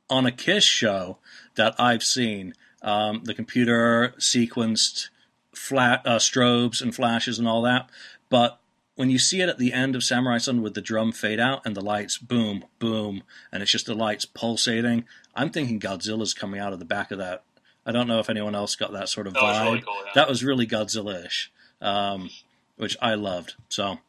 on a Kiss show that I've seen. Um, the computer sequenced flat uh, strobes and flashes and all that, but when you see it at the end of Samurai Son with the drum fade out and the lights boom, boom, and it's just the lights pulsating, I'm thinking Godzilla's coming out of the back of that. I don't know if anyone else got that sort of That was vibe. really cool. Yeah. That was really Godzilla-ish, um, which I loved. So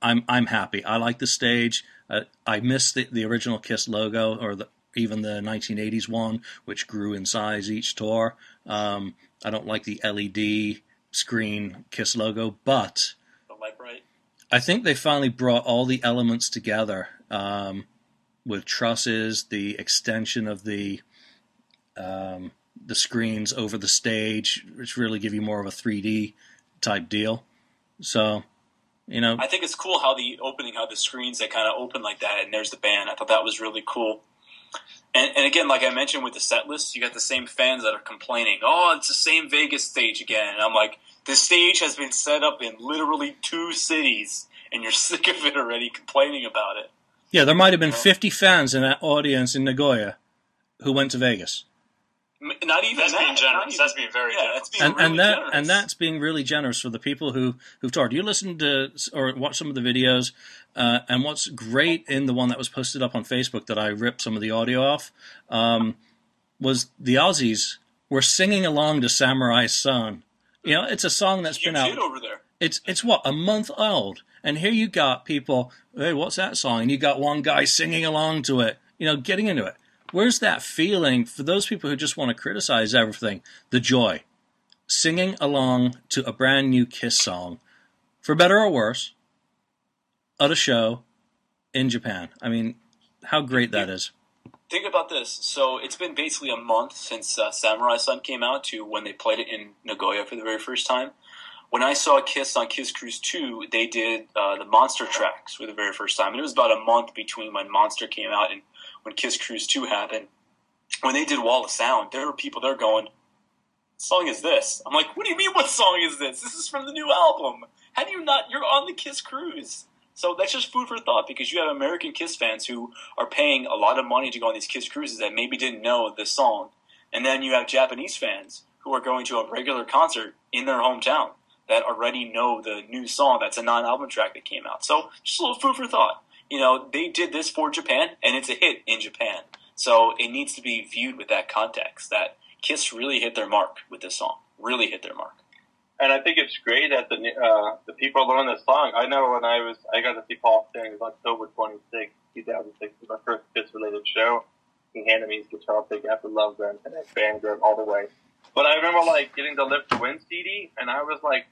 I'm I'm happy. I like the stage. Uh, I miss the, the original Kiss logo or the, even the 1980s one, which grew in size each tour. Um, I don't like the LED screen Kiss logo, but. I think they finally brought all the elements together um, with trusses, the extension of the um, the screens over the stage, which really give you more of a 3D type deal. So, you know, I think it's cool how the opening, how the screens they kind of open like that, and there's the band. I thought that was really cool. And, and again, like I mentioned with the set list, you got the same fans that are complaining, "Oh, it's the same Vegas stage again." And I'm like, the stage has been set up in literally two cities, and you're *laughs* sick of it already, complaining about it. yeah, there might have been 50 fans in that audience in Nagoya who went to Vegas. M- Not even That's that. being generous. even- That's being very yeah, generous. being and really and that generous. and that's being really generous for the people who who've toured. You listen to or watch some of the videos, uh, and what's great in the one that was posted up on Facebook that I ripped some of the audio off um, was the Aussies were singing along to Samurai Son. You know, it's a song that's you been out. over there. It's it's what a month old, and here you got people. Hey, what's that song? And you got one guy singing along to it. You know, getting into it. Where's that feeling for those people who just want to criticize everything? The joy, singing along to a brand new Kiss song, for better or worse, at a show in Japan. I mean, how great that is. Think about this. So it's been basically a month since uh, Samurai Son came out to when they played it in Nagoya for the very first time. When I saw Kiss on Kiss Cruise 2, they did uh, the Monster tracks for the very first time. And it was about a month between when Monster came out and when Kiss Cruise 2 happened. When they did Wall of Sound, there were people there going, "What song is this? I'm like, what do you mean, what song is this? This is from the new album. How do you not? You're on the Kiss Cruise. So that's just food for thought because you have American Kiss fans who are paying a lot of money to go on these Kiss cruises that maybe didn't know this song. And then you have Japanese fans who are going to a regular concert in their hometown that already know the new song that's a non album track that came out. So just a little food for thought. You know, they did this for Japan and it's a hit in Japan. So it needs to be viewed with that context that Kiss really hit their mark with this song. Really hit their mark. And I think it's great that the uh, the people learn this song. I know when I was I got to see Paul Sting it was October 26, 2006, was my first Kiss related show. He handed me his guitar pick after Love Gun and that band Grove all the way. But I remember like getting the Live to Win CD and I was like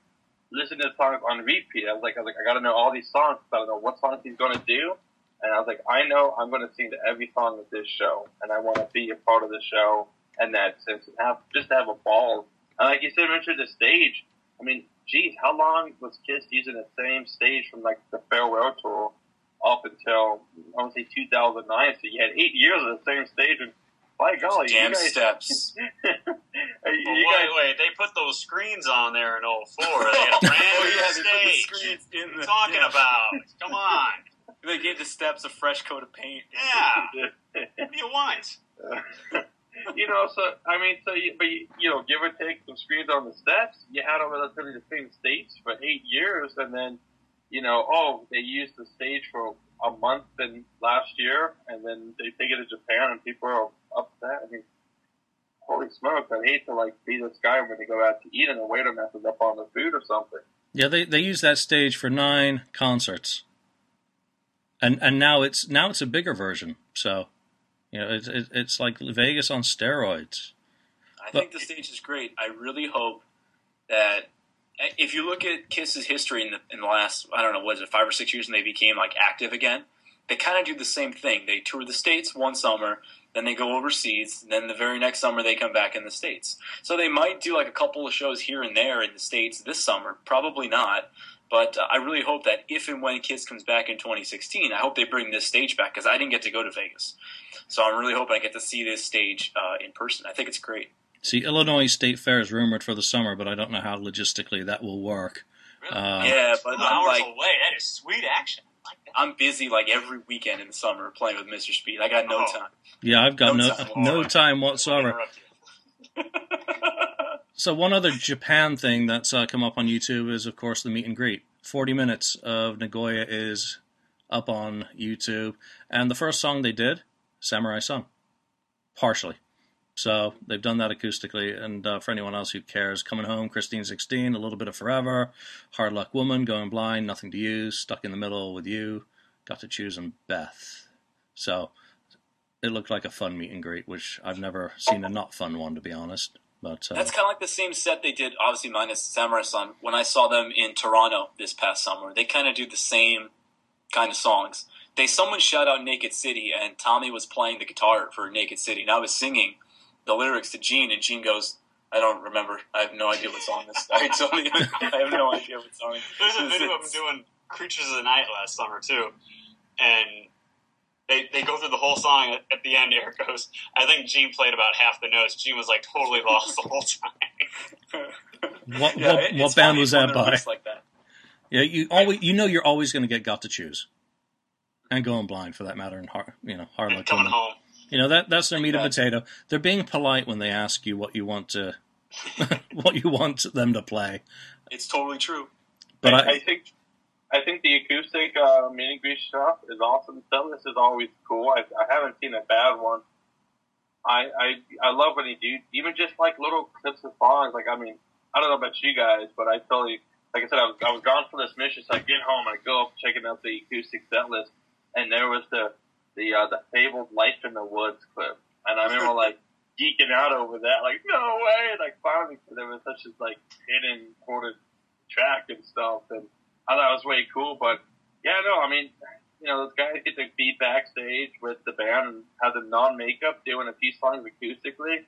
listening to the songs on repeat. I was like I was like I got to know all these songs. I don't know what songs he's to do. And I was like I know I'm to sing to every song of this show and I want to be a part of the show and that sense and have just to have a ball. And like you said, mentioned the stage. I mean, geez, how long was Kiss using the same stage from like the farewell tour up until I want to say 2009? So you had eight years of the same stage, and by golly, guys, steps. *laughs* Well, you wait, wait, they put those screens on there in 04. They had a *laughs* brand Oh, new yeah, the stage. screens in What are the- talking yeah. about? Come on. *laughs* They gave the steps a fresh coat of paint. Yeah. What *laughs* do you want? you know, so I mean, so you, but you, you know, give or take some screens on the steps, you had them relatively the same stage for eight years, and then, you know, oh, they used the stage for a month in last year, and then they take it to Japan, and people are upset. I mean, holy smokes! I'd hate to like be this guy when they go out to eat and the waiter messes up on the food or something. Yeah, they they used that stage for nine concerts, and and now it's now it's a bigger version. So, you know, it's it, it's like Vegas on steroids. I think the stage is great. I really hope that if you look at Kiss's history in the in the last I don't know what is it five or six years, and they became like active again. They kind of do the same thing. They tour the states one summer, then they go overseas, then the very next summer they come back in the states. So they might do like a couple of shows here and there in the states this summer. Probably not. But uh, I really hope that if and when Kiss comes back in 2016, I hope they bring this stage back because I didn't get to go to Vegas. So I'm really hoping I get to see this stage uh, in person. I think it's great. See, Illinois State Fair is rumored for the summer, but I don't know how logistically that will work. Really? Uh, yeah, but hours like away. That is sweet action. I like that. I'm busy like every weekend in the summer playing with Mr. Speed. I got no Oh. time. Yeah, I've got No no time. no time whatsoever. So one other Japan thing that's uh, come up on YouTube is, of course, the meet and greet. 40 minutes of Nagoya is up on YouTube. And the first song they did, Samurai Son, partially. So they've done that acoustically. And uh, for anyone else who cares, Coming Home, Christine 16, A Little Bit of Forever, Hard Luck Woman, Going Blind, Nothing to Lose, Stuck in the Middle with You, Got to Choose, and Beth. So it looked like a fun meet and greet, which I've never seen a not fun one, to be honest. But uh, That's kind of like the same set they did, obviously minus Samurai Son. When I saw them in Toronto this past summer, they kind of do the same kind of songs. They someone shout out Naked City, and Tommy was playing the guitar for Naked City, and I was singing the lyrics to Gene, and Gene goes, "I don't remember. I have no idea what song this. *laughs* I totally, I have no idea what song." There's a video of is. them doing Creatures of the Night last summer too, and they they go through the whole song. At, at the end, Eric goes, "I think Gene played about half the notes. Gene was like totally lost the whole time." *laughs* what, Yeah, what, what band was that they're by? Like that. Yeah, you always you know you're always going to get Got to Choose, and Going Blind for that matter, and hard you know Hard and coming home. You know that that's their meat and potato. They're being polite when they ask you what you want to *laughs* *laughs* what you want them to play. It's totally true. But I, I, I think I think the acoustic uh, mini grease stuff is awesome. This is always cool. I, I haven't seen a bad one. I, I I love when he do even just like little clips of songs. Like I mean, I don't know about you guys, but I totally like I said, I was I was gone for this mission, so I get home, I go up checking out the acoustic set list, and there was the the uh, the fabled Life in the Woods clip, and I remember *laughs* like geeking out over that, like no way, like finally there was such a like hidden quarter track and stuff, and I thought it was way cool. But yeah, no, I mean, you know, those guys get to be backstage with the band and have them non-makeup doing a few songs acoustically.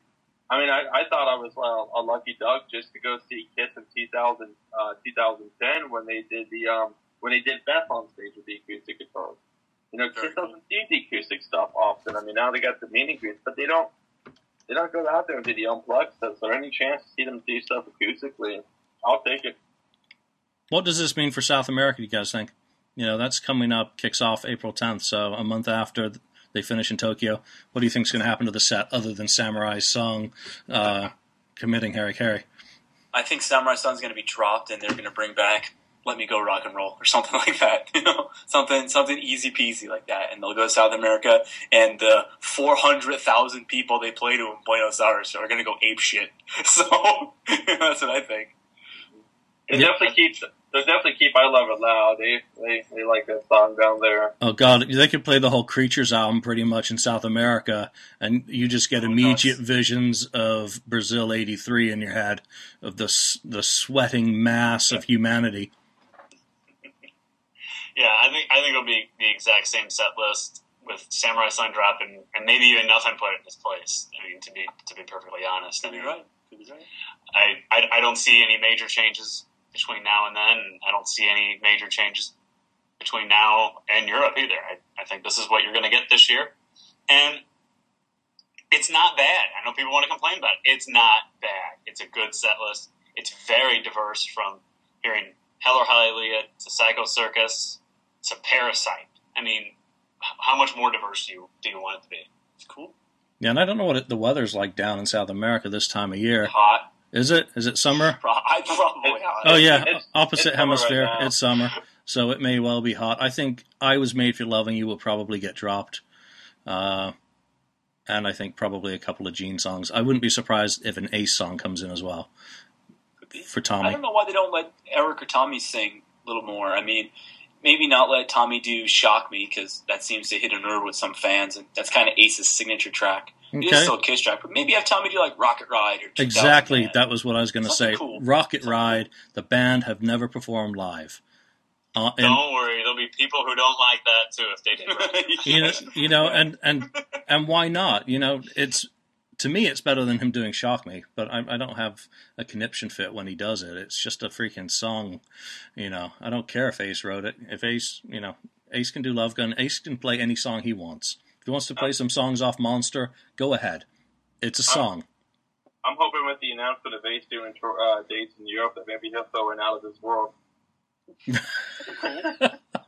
I mean, I, I thought I was well, a lucky duck just to go see Kiss in 2000, uh, 2010 when they did the um, when they did Beth on stage with the acoustic guitars. You know, Very Kiss doesn't do the acoustic stuff often. I mean, now they got the mini grids, but they don't they don't go out there and do the unplugged stuff. So any chance to see them do stuff acoustically, I'll take it. what does this mean for South America? Do you guys think? You know, that's coming up, kicks off April 10th, so a month after they finish in Tokyo. What do you think is going to happen to the set other than Samurai Son uh, committing hara-kiri? I think Samurai Son's going to be dropped, and they're going to bring back "Let Me Go Rock and Roll" or something *laughs* like that. You know, something something easy peasy like that, and they'll go to South America, and the four hundred thousand people they play to in Buenos Aires are going to go ape shit. *laughs* So *laughs* that's what I think. It Yeah. definitely keeps. They definitely keep "I Love It Loud." They they they like that song down there. Oh God, they could play the whole Creatures album pretty much in South America, and you just get Go immediate nuts. visions of Brazil '83 in your head, of the the sweating mass of humanity. Yeah, I think I think it'll be the exact same set list with Samurai Son dropping, and maybe even nothing put in its place. I mean, to be to be perfectly honest, I Could be mean, right. Could be right. I, I I don't see any major changes between now and then. and I don't see any major changes between now and Europe either. I, I think this is what you're going to get this year, and it's not bad. I know people want to complain about it. It's not bad. It's a good set list. It's very diverse from hearing Hell or Hallelujah to Psycho Circus to Parasite. I mean, how much more diverse do you do you want it to be? It's cool. Yeah, and I don't know what it, the weather's like down in South America this time of year. Hot. Is it? Is it summer? *laughs* I *laughs* probably hot. Oh yeah, it's- opposite it's summer right hemisphere. it's summer, so it may well be hot. I think "I Was Made for Loving You" will probably get dropped, uh, and I think probably a couple of Gene songs. I wouldn't be surprised if an Ace song comes in as well for Tommy. I don't know why they don't let Eric or Tommy sing a little more. I mean, maybe not let Tommy do "Shock Me" because that seems to hit a nerve with some fans, and that's kind of Ace's signature track. It is still a Kiss track, but maybe have Tommy do like "Rocket Ride" or exactly. Man. That was what I was going to say. Cool. Rocket Something Ride. The band have never performed live. Uh, and, don't worry, there'll be people who don't like that too if they did. Right. *laughs* you know, you know, and and and why not? You know, it's to me, it's better than him doing "Shock Me," but I, I don't have a conniption fit when he does it. It's just a freaking song, you know. I don't care if Ace wrote it. If Ace, you know, Ace can do Love Gun. Ace can play any song he wants. If he wants to play some songs off Monster, go ahead. It's a song. I'm hoping with the announcement of Ace doing tour, uh, dates in Europe that maybe he'll throw an out of this world. *laughs* *laughs*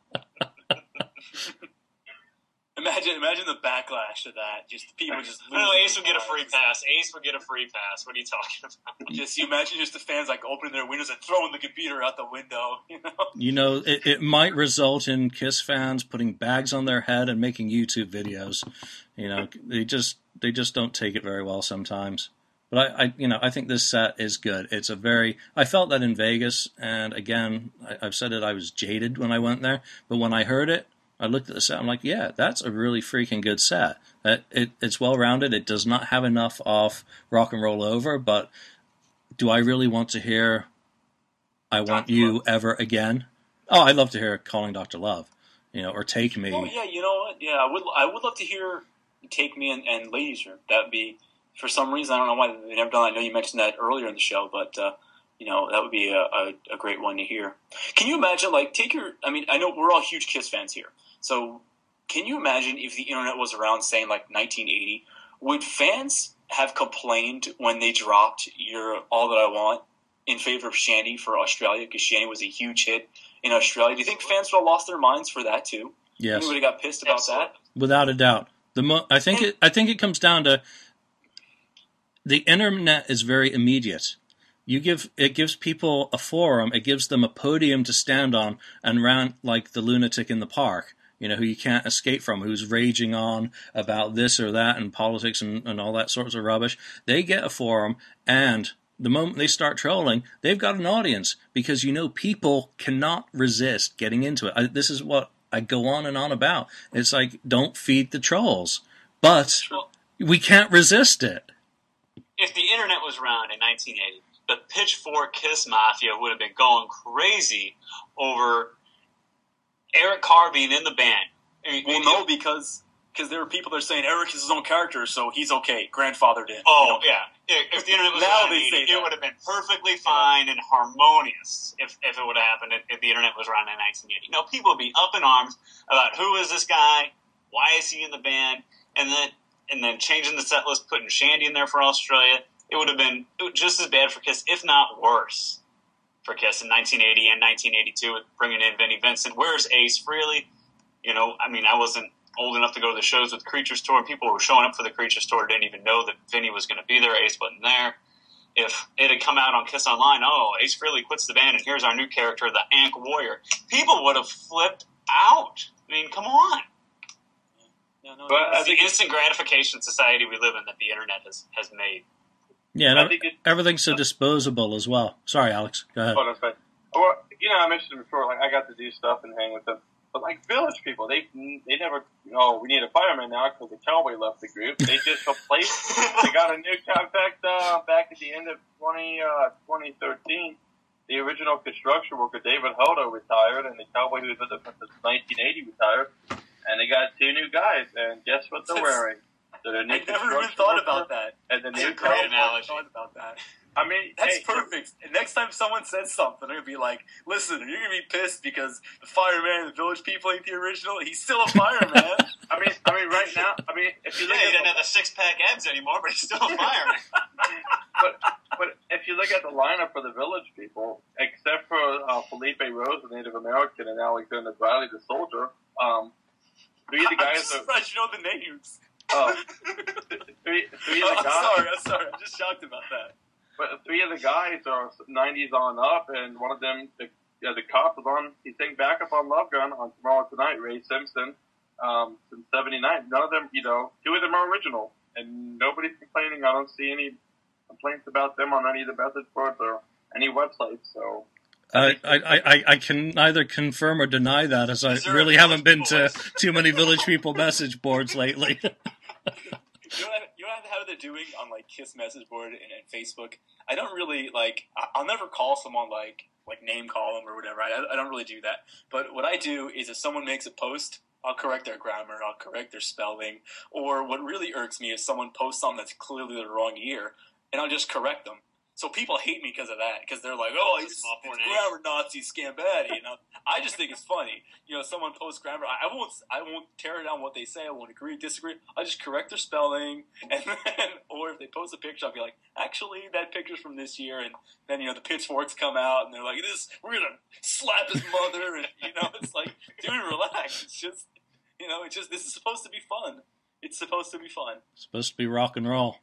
*laughs* Imagine, imagine the backlash to that. Just people just. No, losing Ace would get a free minds. pass. Ace would get a free pass. What are you talking about? *laughs* Just you imagine just the fans like opening their windows and throwing the computer out the window. *laughs* You know. You know, it, it might result in Kiss fans putting bags on their head and making YouTube videos. You know, they just they just don't take it very well sometimes. But I, I you know, I think this set is good. It's a very I felt that in Vegas, and again, I, I've said it. I was jaded when I went there, but when I heard it, I looked at the set. I'm like, yeah, that's a really freaking good set. That it, it's well rounded. It does not have enough of rock and roll over, but do I really want to hear I want Dr. you Love. ever again? Oh, I'd love to hear calling Dr. Love, you know, or take me. Oh yeah, you know what? Yeah, I would. I would love to hear "Take Me" and, and "Ladies Room." That would be for some reason. I don't know why they've never done. that. I know you mentioned that earlier in the show, but uh, you know that would be a, a, a great one to hear. Can you imagine? Like, take your. I mean, I know we're all huge Kiss fans here, so can you imagine if the internet was around, saying like 1980? Would fans have complained when they dropped your "All That I Want" in favor of Shandy for Australia because Shandy was a huge hit in Australia? Do you think fans would have lost their minds for that too? Yes, would have got pissed about that. without a doubt. The mo- I think it I think it comes down to the internet is very immediate. You give it gives people a forum, it gives them a podium to stand on and rant like the lunatic in the park, you know, who you can't escape from, who's raging on about this or that and politics and, and all that sorts of rubbish. They get a forum and the moment they start trolling, they've got an audience because you know people cannot resist getting into it. I, this is what I go on and on about. It's like don't feed the trolls, but we can't resist it. if the internet was around in 1980, the Pitchfork Kiss Mafia would have been going crazy over Eric Carr being in the band. Mean, Well, no, because because there were people that are saying Eric is his own character, so he's okay. Grandfathered in. Oh you know? yeah, If- the internet was Now around, they say 80, it would have been perfectly fine and harmonious if, if it would have happened if, if the internet was around in 1980. You know, people would be up in arms about who is this guy, why is he in the band, and then and then changing the set list, putting Shandy in there for Australia. It would have been just as bad for Kiss, if not worse, for Kiss in 1980 and 1982 with bringing in Vinnie Vincent. Where's Ace Frehley? You know, I mean, I wasn't old enough to go to the shows with Creatures Tour. People who were showing up for the Creatures Tour didn't even know that Vinnie was going to be there. Ace wasn't there. If it had come out on Kiss Online, oh, Ace Frehley quits the band, and here's our new character, the Ankh Warrior, people would have flipped out. I mean, come on. Yeah, no, But no, I It's the instant gratification society we live in that the internet has, has made. Yeah, I and think it's everything's so disposable as well. Sorry, Alex. Go ahead. Oh, that's fine. Well, you know, I mentioned before, like I got to do stuff and hang with them, but like village people, they they never. Oh, we need a fireman now because the cowboy left the group. They just replaced. they got a new contact uh, back at the end of 20, uh, 2013. The original construction worker David Hodo retired, and the cowboy who was with them since 1980 retired. And they got two new guys, and guess what they're wearing? I never even thought about that. And the That's new a great analogy. thought about that. I mean, That's hey, perfect. And next time someone says something, they're gonna be like, "Listen, you're gonna be pissed because the fireman and the village people ain't the original. He's still a fireman." I mean, I mean, right now, I mean, if you Yeah, look he at didn't the- have the six pack abs anymore, but he's still a fireman. but but if you look at the lineup for the Village people, except for uh, Felipe Rose, the Native American, and Alexander Briley, the soldier, um, three of the guys. I'm just are surprised you know the names. Uh, *laughs* three, three of Oh, the I'm sorry. I'm sorry. I'm just shocked about that. But three of the guys are 90s on up, and one of them, the, yeah, the cop is on. He's taking backup on Love Gun on Tomorrow Tonight. Ray Simpson, um, since '79. None of them, you know, two of them are original, and nobody's complaining. I don't see any complaints about them on any of the message boards or any websites. So I, I, I, I can neither confirm or deny that, as I really haven't been Village to too many Village People message boards lately. *laughs* You know, you know how they're doing on like Kiss message board and, and Facebook. I don't really like. I'll never call someone like like name call them or whatever. I, I don't really do that. But what I do is if someone makes a post, I'll correct their grammar, I'll correct their spelling, or what really irks me is someone posts something that's clearly the wrong year, and I'll just correct them. So people hate me because of that, because they're like, "Oh, he's, Small A. grammar Nazi scambatti." You know, I just think it's funny. You know, someone posts grammar. I, I won't. I won't tear down what they say. I won't agree, disagree. I just correct their spelling, *laughs* and then, or if they post a picture, I'll be like, "Actually, that picture's from this year." And then you know the pitchforks come out, and they're like, "This, we're gonna slap his mother," and you know, it's like, dude, relax. It's just, You know, it's just this is supposed to be fun. It's supposed to be fun. supposed to be rock and roll.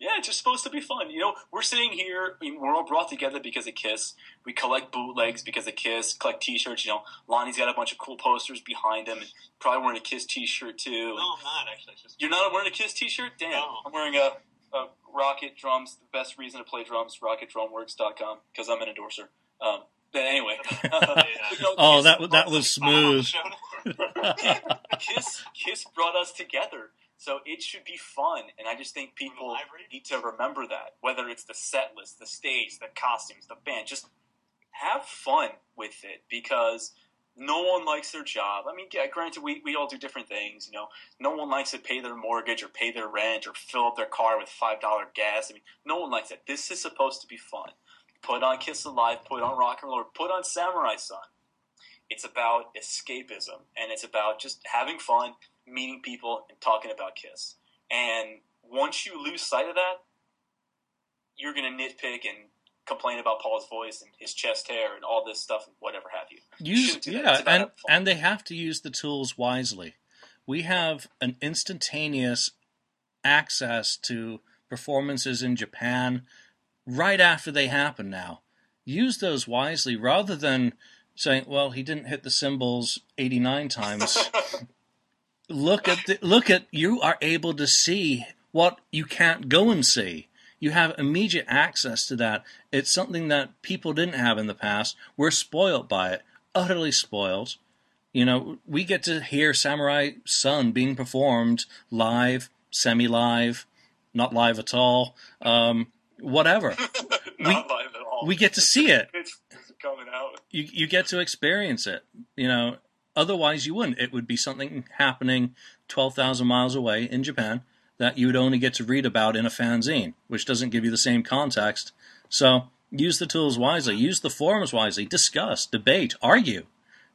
Yeah, it's just supposed to be fun. You know, we're sitting here, I mean, we're all brought together because of Kiss. We collect bootlegs because of Kiss, collect t-shirts. You know, Lonnie's got a bunch of cool posters behind him, and probably wearing a Kiss t-shirt too. No, I'm not actually. Just You're not wearing a Kiss t-shirt? Damn. No. I'm wearing a, a Rocket Drums, the best reason to play drums, rocketdrumworks.com, because I'm an endorser. Um, but anyway. *laughs* You *laughs* know, Oh, that that was smooth. *laughs* Kiss Kiss brought us together, so it should be fun. And I just think people need to remember that. Whether it's the set list, the stage, the costumes, the band, just have fun with it because no one likes their job. I mean, yeah, granted, we, we all do different things. You know, no one likes to pay their mortgage or pay their rent or fill up their car with five dollar gas. I mean, no one likes that. This is supposed to be fun. Put on Kiss Alive, put on Rock and Roll, put on Samurai Son. It's about escapism and it's about just having fun, meeting people, and talking about Kiss. And once you lose sight of that, you're going to nitpick and complain about Paul's voice and his chest hair and all this stuff and whatever have you. Use do yeah, and and they have to use the tools wisely. We have an instantaneous access to performances in Japan right after they happen now. Use those wisely rather than saying, "Well, he didn't hit the cymbals 89 times." *laughs* look at the, look at you are able to see what you can't go and see. You have immediate access to that. It's something that people didn't have in the past. We're spoiled by it, utterly spoiled. You know, we get to hear Samurai Son being performed live, semi-live, not live at all, um, whatever. *laughs* Not live at all. We get to see it. It's, *laughs* it's coming out. You you get to experience it. You know, otherwise you wouldn't. It would be something happening twelve thousand miles away in Japan that you would only get to read about in a fanzine, which doesn't give you the same context. So use the tools wisely. Use the forums wisely. Discuss, debate, argue.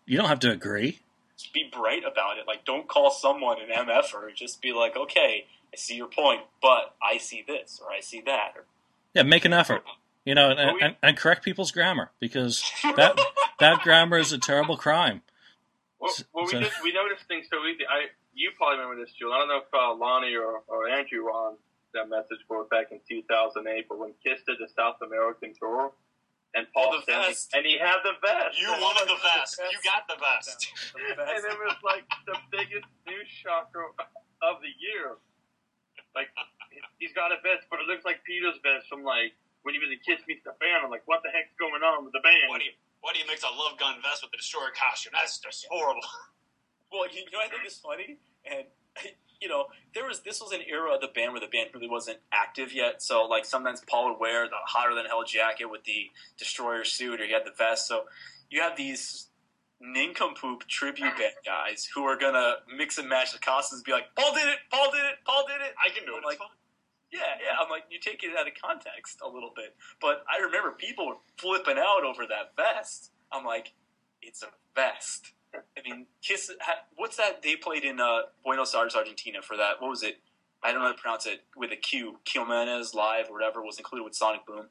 You don't have to agree. Just be bright about it. Like, don't call someone an MFer. Just be like, okay, I see your point, but I see this or I see that. Or, Yeah, make an effort. You know, and, and, and correct people's grammar because that *laughs* that grammar is a terrible crime. Well, well we So- just we noticed things so easy. I you probably remember this, Jules. I don't know if uh, Lonnie or, or Andrew were on that message board back in 2008, but when Kiss did the South American tour, and Paul Oh, the Stanley, vest. and he had the vest. You wanted the vest. You got the vest. and it was like the biggest news shocker of the year. Like he's got a vest, but it looks like Peter's vest from like when he was a Kiss meets the fan. I'm like, what the heck's going on with the band? What do you What do you mix a love gun vest with the destroyer costume? That's just horrible. *laughs* Well, you know, I think it's funny, and *laughs* you know, there was this was an era of the band where the band really wasn't active yet. So, like, sometimes Paul would wear the hotter than hell jacket with the destroyer suit, or he had the vest. So, you have these nincompoop tribute band guys who are gonna mix and match the costumes, and be like, "Paul did it, Paul did it, Paul did it." I can do it. Like. Yeah, yeah. I'm like, you take it out of context a little bit. But I remember people were flipping out over that vest. I'm like, it's a vest. I mean, Kiss. What's that they played in uh, Buenos Aires, Argentina for that? What was it? I don't know how to pronounce it with a Q. Quilmenes live or whatever was included with Sonic Boom.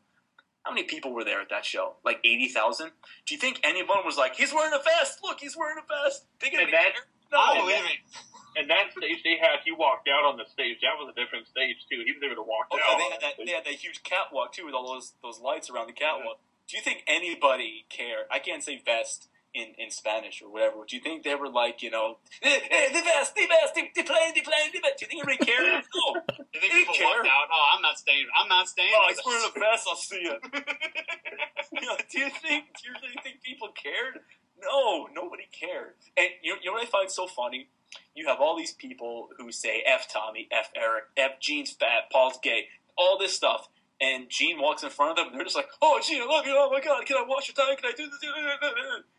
How many people were there at that show? Like eighty thousand. Do you think anyone was like, "He's wearing a vest. Look, he's wearing a vest." They gonna And that- there? No, and believe that- And that stage they had, he walked out on the stage. That was a different stage too. He was able to walk Oh, out. yeah, they had that. They had that huge catwalk too, with all those those lights around the catwalk. Do you think anybody cared? I can't say vest in, in Spanish or whatever. Do you think they were like, you know, "Eh, eh, the vest, the vest, the, the plane, the plane, the vest? Do you think anybody cared? *laughs* No. Do You think They people care. walked out? Oh, I'm not staying. I'm not staying. Oh, he's wearing this. a vest. I'll see you. you know, do you think? Do you really think people cared? No, nobody cared. And you, you know what I find so funny? You have all these people who say F Tommy, F Eric, F Gene's fat, Paul's gay, all this stuff. And Gene walks in front of them, and they're just like, "Oh, Gene, I love you. Oh my God, can I wash your tie? Can I do this?"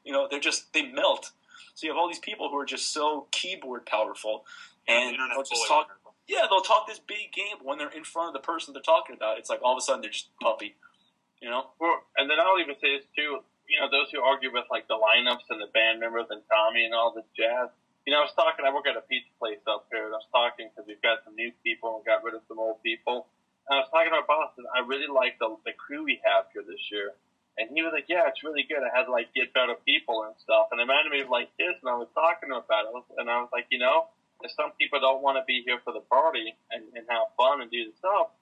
You know, they're just they melt. So you have all these people who are just so keyboard powerful, and Internet they'll just talk yeah, they'll talk this big game, when they're in front of the person they're talking about, it's like all of a sudden they're just puppy. You know? Well, and then I'll even say this too. You know, those who argue with like the lineups and the band members and Tommy and all this jazz. You know, I was talking. I work at a pizza place up here, and I was talking because we've got some new people and got rid of some old people. And I was talking to my boss, and I really like the the crew we have here this year. And he was like, "Yeah, it's really good. It has like get better people and stuff." And it reminded me of like this, and I was talking to about it, and I was like, you know, if some people don't want to be here for the party and, and have fun and do the stuff,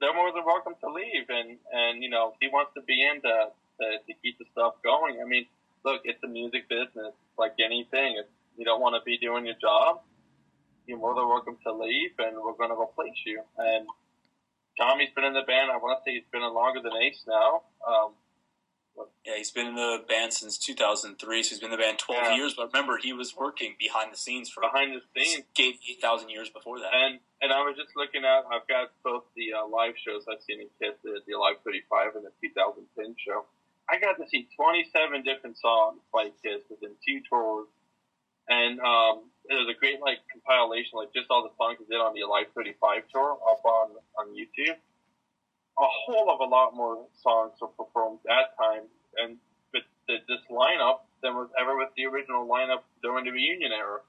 they're more than welcome to leave. And and you know, if he wants to be in to, to, to keep the stuff going, I mean, look, it's a music business, like anything. If you don't want to be doing your job, you're more than welcome to leave, and we're going to replace you. And Tommy's been in the band. I want to say he's been in longer than Ace now. Um, Yeah, he's been in the band since 2003, so he's been in the band 12 Yeah. years. But remember, he was working behind the scenes for behind the scenes. gave 8,000 years before that. And and I was just looking at. I've got both the uh, live shows I've seen in Kiss, the, the Live 35 and the 2010 show. I got to see 27 different songs by Kiss within two tours, and um, it was a great like compilation, like just all the songs they did on the Live 35 tour up on on YouTube. A whole of a lot more songs were performed that time, and with the, this lineup than was ever with the original lineup during the reunion era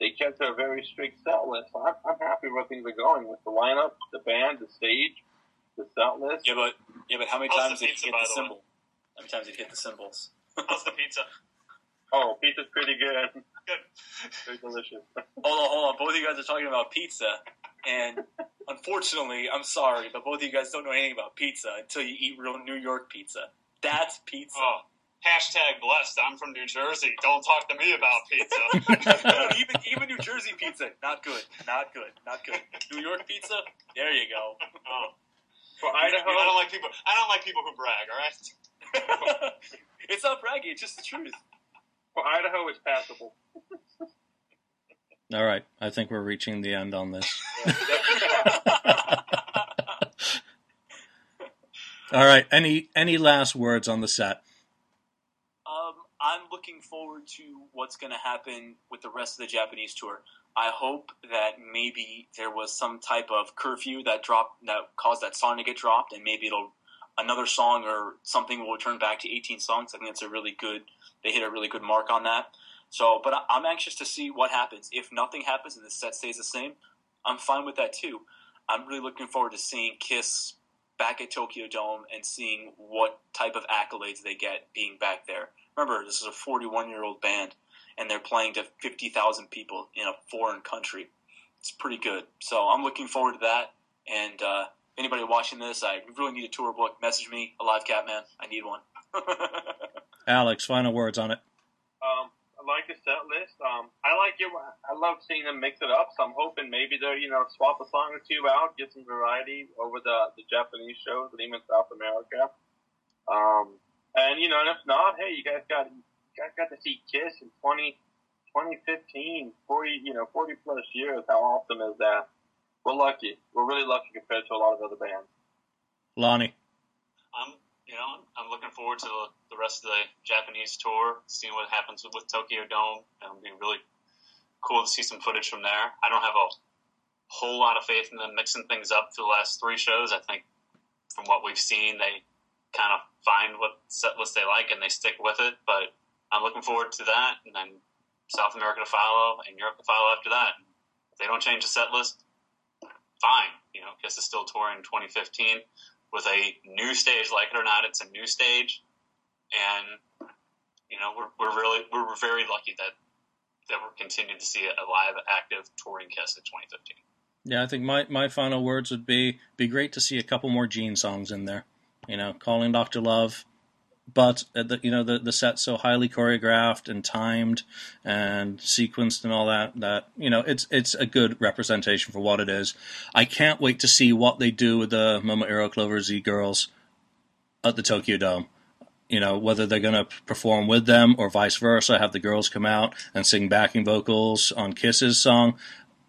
they kept a very strict set list. So I'm, I'm happy where things are going with the lineup, the band, the stage, the set list. yeah, but yeah, but how many How's times the did he pizza, hit the the way? cymbal? How many times did he hit the cymbals? *laughs* How's the pizza? Oh, pizza's pretty good. Good. Very delicious. *laughs* hold on, hold on. Both of you guys are talking about pizza, and unfortunately, I'm sorry, but both of you guys don't know anything about pizza until you eat real New York pizza. That's pizza. Oh, hashtag blessed. I'm from New Jersey. Don't talk to me about pizza. No, *laughs* even even New Jersey pizza, not good, not good, not good. New York pizza, there you go. oh. For I don't like people. I don't like people who brag. All right. *laughs* it's not bragging; it's just the truth. for Idaho, it's passable. All right, I think we're reaching the end on this. *laughs* All right, any any last words on the set? Um, I'm looking forward to what's going to happen with the rest of the Japanese tour. I hope that maybe there was some type of curfew that dropped that caused that song to get dropped, and maybe it'll another song or something will return back to 18 songs. I think that's a really good. They hit a really good mark on that. So, but I'm anxious to see what happens. If nothing happens and the set stays the same, I'm fine with that too. I'm really looking forward to seeing Kiss back at Tokyo Dome and seeing what type of accolades they get being back there. Remember, this is a 41 year old band, and they're playing to 50,000 people in a foreign country. It's pretty good. So I'm looking forward to that. And uh, anybody watching this, I really need a tour book. Message me, Alive Cat Man. I need one. *laughs* Alex, final words on it. Um, I like the set list. Um, I like it. I love seeing them mix it up. So I'm hoping maybe they'll you know swap a song or two out, get some variety over the the Japanese shows and even South America. Um, and you know, and if not, hey, you guys got you guys got to see Kiss in 20, 2015, 40 you know 40 plus years. How awesome is that? We're lucky. We're really lucky compared to a lot of other bands. Lonnie. I'm, you know, I'm looking forward to the, the rest of the Japanese tour, seeing what happens with, with Tokyo Dome. It'll be really cool to see some footage from there. I don't have a whole lot of faith in them mixing things up for the last three shows. I think from what we've seen, they kind of find what set list they like and they stick with it. But I'm looking forward to that, and then South America to follow, and Europe to follow after that. If they don't change the set list, fine. You know, Kiss is still touring 2015 with a new stage. Like it or not, it's a new stage, and you know we're, we're really we're very lucky that that we're continuing to see a live active touring Kiss in 2015. Yeah, I think my, my final words would be be great to see a couple more Gene songs in there. You know, calling Doctor Love, but uh, the, you know the the set's so highly choreographed and timed and sequenced and all that that you know it's it's a good representation for what it is. I can't wait to see what they do with the Momoiro Clover Z girls at the Tokyo Dome. You know whether they're going to perform with them or vice versa, have the girls come out and sing backing vocals on Kiss's song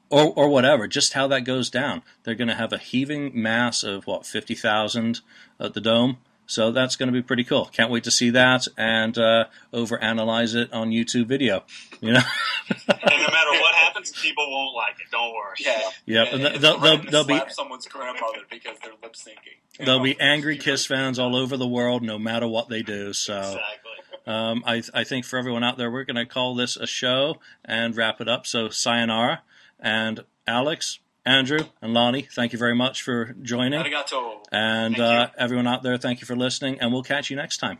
or or whatever, just how that goes down. They're going to have a heaving mass of what fifty thousand at the dome, so that's going to be pretty cool. Can't wait to see that and uh, overanalyze it on YouTube video. You know, And no matter what happens, people won't like it. Don't worry. Yeah. yep. Yeah, they'll, they'll, they'll, they'll be someone's grandmother because they're lip syncing. there'll be angry Kiss fans all over the world, no matter what they do. So. Exactly. Um, I, I think for everyone out there, we're going to call this a show and wrap it up. So, sayonara. And Alex, Andrew and Lonnie, thank you very much for joining. Arigato. And uh, everyone out there, thank you for listening, and we'll catch you next time.